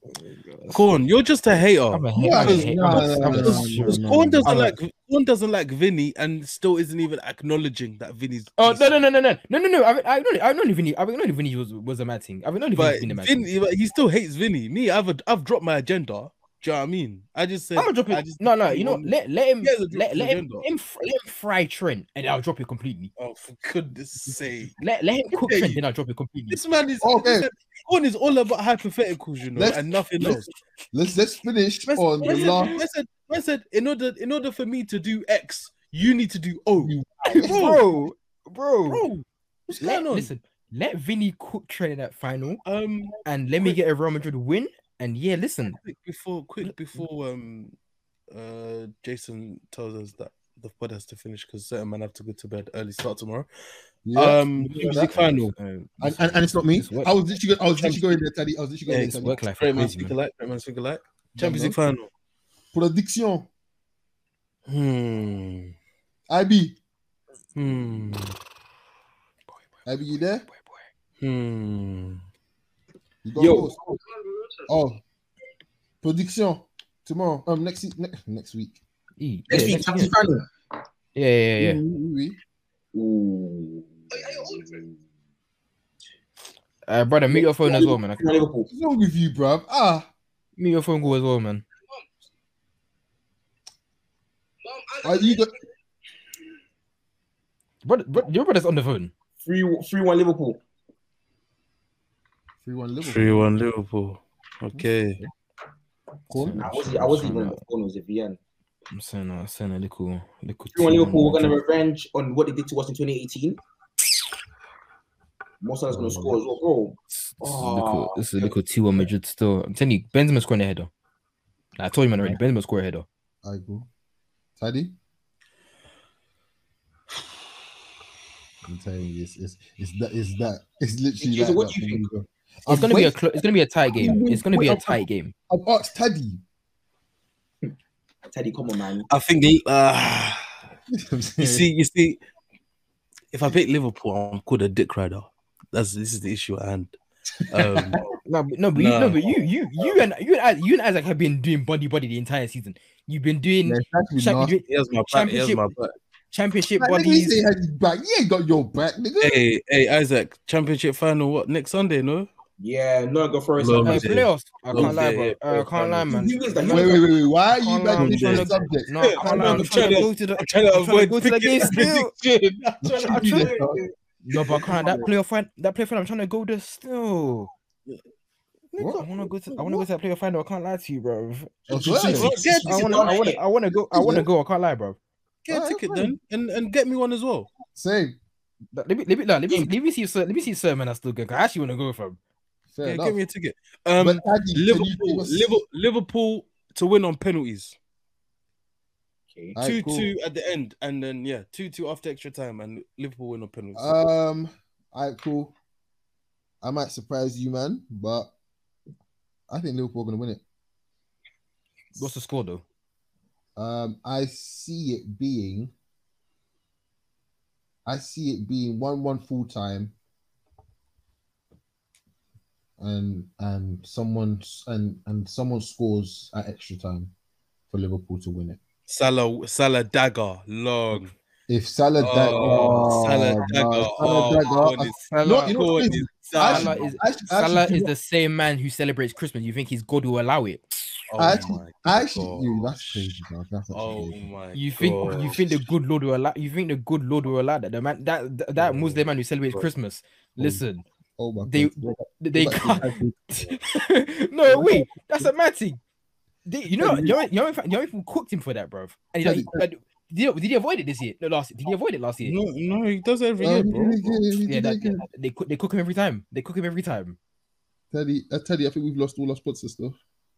Corn, you're just a hater. I'm a hater. I'm a no, hater. no, I'm no, a- no, Because no, because no, Corn doesn't like Corn doesn't like Vinny and still isn't even acknowledging that Vinny's. Oh decent. no no no no no no no no! I I know I know Vinny. I know Vinny was was a mad thing. I know Vinny's been a mad thing. Vinny, but he still hates Vinny. Me, I've I've dropped my agenda. Do you know what I mean? I just said I'm gonna drop I it. just No no, you know let let him let, let him, let him let him fry Trent and I'll drop it completely. Oh, for goodness sake! Let let him cook Trent you- then I'll drop it completely. This man is Okay. okay. Corn is all about hypotheticals, you know, Let's- and nothing let's- else. Let's let's finish Man on the said, last. man said, man said, in order in order for me to do X, you need to do O. bro, bro, Bro, what's let, going on? listen. Let Vinny cook Trent in that final Um, and let me get a Real Madrid win. And yeah, listen, quick before quick before um uh Jason tells us that the pod has to finish because certain man have to go to bed early start tomorrow. Yeah. Um Yeah, music final. Uh, and, and, and it's not me. This work- I was literally going, I was literally going there, Teddy. I was literally going it's there, Teddy. work life Great is man crazy, speak man. alike, great man speak alike. Yeah, Champions man. League final. Prediction. Hmm. IB. Hmm. IB, you there? Hmm. You got Yo. yours? Oh. Prediction. Tomorrow. Um, next week. Next, next week. Next yeah, week, next Champions week. Yeah, yeah, yeah. Oui, oui, oui. Ooh. Uh, brother, mute your phone as well, man. I- What's wrong with you, bruv? Ah. Mute your phone go as well, man. Are you got Brother, brother, your brother's on the phone. Three, three, one Liverpool. 3 1 Liverpool? Three one Liverpool. Okay. Cool. I wasn't, I wasn't even on the phone. It was at VN. I'm saying, uh, saying a little, little. Three, one Liverpool. We're gonna revenge on what they did to us in 2018. Mo Salah's gonna score as well, bro. This is a little, Oh, this is a little T one Madrid still. I'm telling you, Benzema scoring a header. I told you man already. Benzema score a header. I go. Tidy? I'm telling you, it's, it's, it's that, it's that, it's literally Jason, like what that do you for think? Me, bro. It's gonna be a waited- clo- it's gonna be a tight game. It's gonna be a tight game. I've asked Teddy. Teddy, come on, man. I think uh, You you see, you see, if I pick Liverpool, I'm called a dick rider. That's this is the issue at hand. Um, No, but, no, but you, no, No. but you, you, you and you and you and Isaac have been doing body body the entire season. You've been doing Yeah, it's actually champ- nasty. my Championship championship Like, nigga, he bodies. he had his back. You ain't got your back, nigga. Hey, hey, Isaac, championship final. What next Sunday? No. Yeah, no, go for it. Love Uh, playoffs. I can't lie, bro. Uh, I can't lie, man. Who wins that? No, Wait, wait, wait, wait. Why are you back lie, to the subject? No, I can't lie. I'm I'm trying to trying to- go to the. I'm trying to I'm trying to avoid go to the picking game still. I'm trying- I'm No, but I can't. That playoff final. That playoff final. I'm trying to go there still. What? I want to go to. I want to go to that playoff final. I can't lie to you, bro. Oh, Just- swear. just- Yeah, I want to. I want to. I want to go. I want to go. I can't lie, bro. Get a ticket then, and and get me one as well. Same. Let me. Let me. Let me. Let me see. if Sir, let me see. if Sir, man, I still good. I actually want to go from. Fair Yeah, enough. get me a ticket. Um, but Teddy, can you Liverpool, us- Liverpool, Liverpool to win on penalties. Okay. Alright, two cool. two at the end, and then yeah, two two after extra time, and Liverpool win on penalties. Um, all right, cool. I might surprise you, man, but I think Liverpool are gonna win it. What's the score though? Um, I see it being, I see it being one-one full time, and and someone and and someone scores at extra time for Liverpool to win it. Salah Salah dagger long. If Salah, Oh, Dag- oh, Salah no. Salah Oh, Dagger- God, I- Salah, No, you know God, what it it's is? Salah. Salah actually- is actually- Salah actually, is the same man who celebrates Christmas. You think he's God will allow it? Oh I actually, my I actually, God. you, that's crazy, dog. That's actually Oh crazy. my. You think you think the good Lord will allow? You think the good Lord will allow that? The man that that, that Oh, Muslim man who celebrates God. Christmas. Listen, Oh my They- God. What- they can't. no, wait, that's a mad thing. They, you know, you know, you know, you know, people cooked him for that, bro. And he's like, did, he, did he avoid it this year? No, last. Did he avoid it last year? No, no, he does it every year, bro. did it he Yeah, did it that, again. they cook. They cook him every time. They cook him every time. Teddy, uh, Teddy, I think we've lost all our spots and stuff.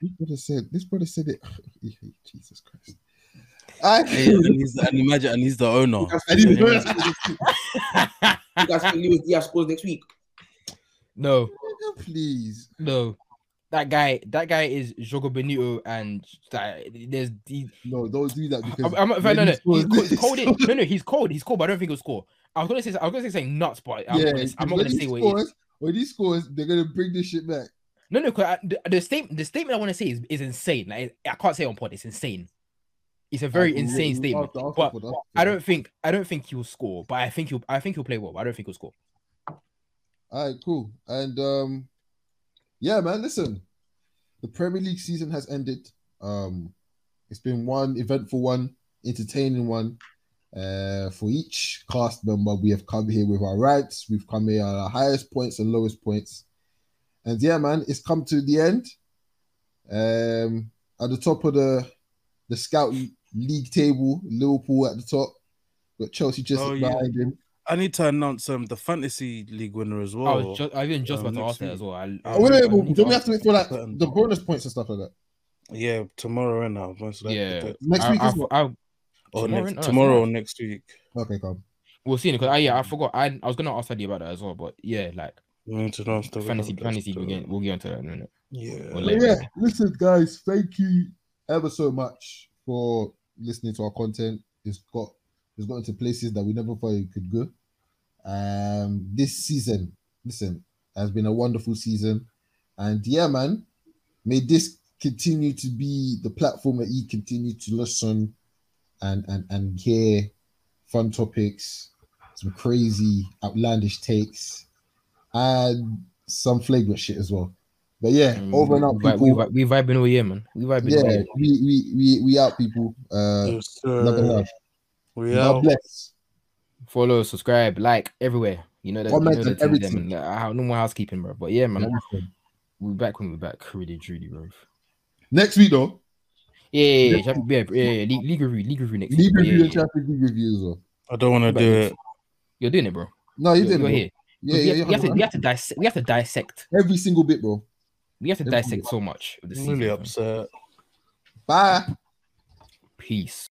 this brother said, this brother said it. Jesus Christ. I, Hey, and, he's, and imagine, and he's the owner. You guys I didn't know think- you guys think Luis Diaz scores next week? no, please. no. That guy, that guy is Jogo Bonito, and that, there's he, No, don't do that because I'm, I'm, no, when no, he's, cold, he's cold. In, no, no, he's cold. He's cold, but I don't think he'll score. I was gonna say, I was gonna say something nuts, but I'm, yeah, gonna, I'm not gonna he say what it is. scores, when he scores, they're gonna bring this shit back. No, no, I, the, the statement, the statement I want to say is, is insane. Like I can't say on pod. It's insane. It's a very After- insane statement. But I don't think, I don't think he'll score. But I think he'll, I think he'll play well. I don't think he'll score. All right, cool. And um, yeah, man. Listen, the Premier League season has ended. Um, it's been one eventful one, entertaining one. Uh, for each cast member, we have come here with our rights. We've come here at our highest points and lowest points. And yeah, man, it's come to the end. Um, at the top of the the Scout League table, Liverpool at the top, but Chelsea just Oh, yeah. behind him. I need to announce um the fantasy league winner as I well. was just, I even just um, about to ask that as well. I, I, Oh, wait, I wait, wait, don't we ask have to wait for like the bonus points and stuff like that? Yeah, tomorrow and now. Yeah, Next I- week I- as well? I- Or Tomorrow, next, tomorrow tomorrow. or next week. Okay, come. we'll see. Because I, yeah, I forgot. I, I was gonna ask Eddie about that as well. But yeah, like We need to know stuff fantasy, fantasy, we'll stuff. get, we'll get into that in a minute. Yeah. Or But later. yeah, listen, guys, thank you ever so much for listening to our content. It's got it's got into places that we never thought it could go. Um, this season, listen, has been a wonderful season, and yeah, man, may this continue to be the platform that you continue to listen and and and hear fun topics, some crazy outlandish takes, and some flagrant shit as well. But yeah, Mm, over and out, we, people. we, vi- we vibing all year, man. We vibing. all yeah, year. we, we we we out, people. Uh, Yes, love and sir. love. We God out. bless. Follow, subscribe, like everywhere. You know that. You know Comment the and things there, everything. man. Uh, how- normal housekeeping, bro. But yeah, man, Everything. We're back when we're back. Really, truly, bro. Next week though, Yeah, yeah, yeah, yeah, yeah, yeah, yeah, League, league review, league review next league week. Yeah, review yeah, yeah. Champions League review as well. I don't want to do it. You're doing it, bro. No, you You're, did, you're bro. here. Yeah, we, yeah, have, yeah. we have to, we have to dissect. We have to dissect. Every single bit, bro. We have to dissect so much of the I'm season. really fam. upset. Bye. Peace.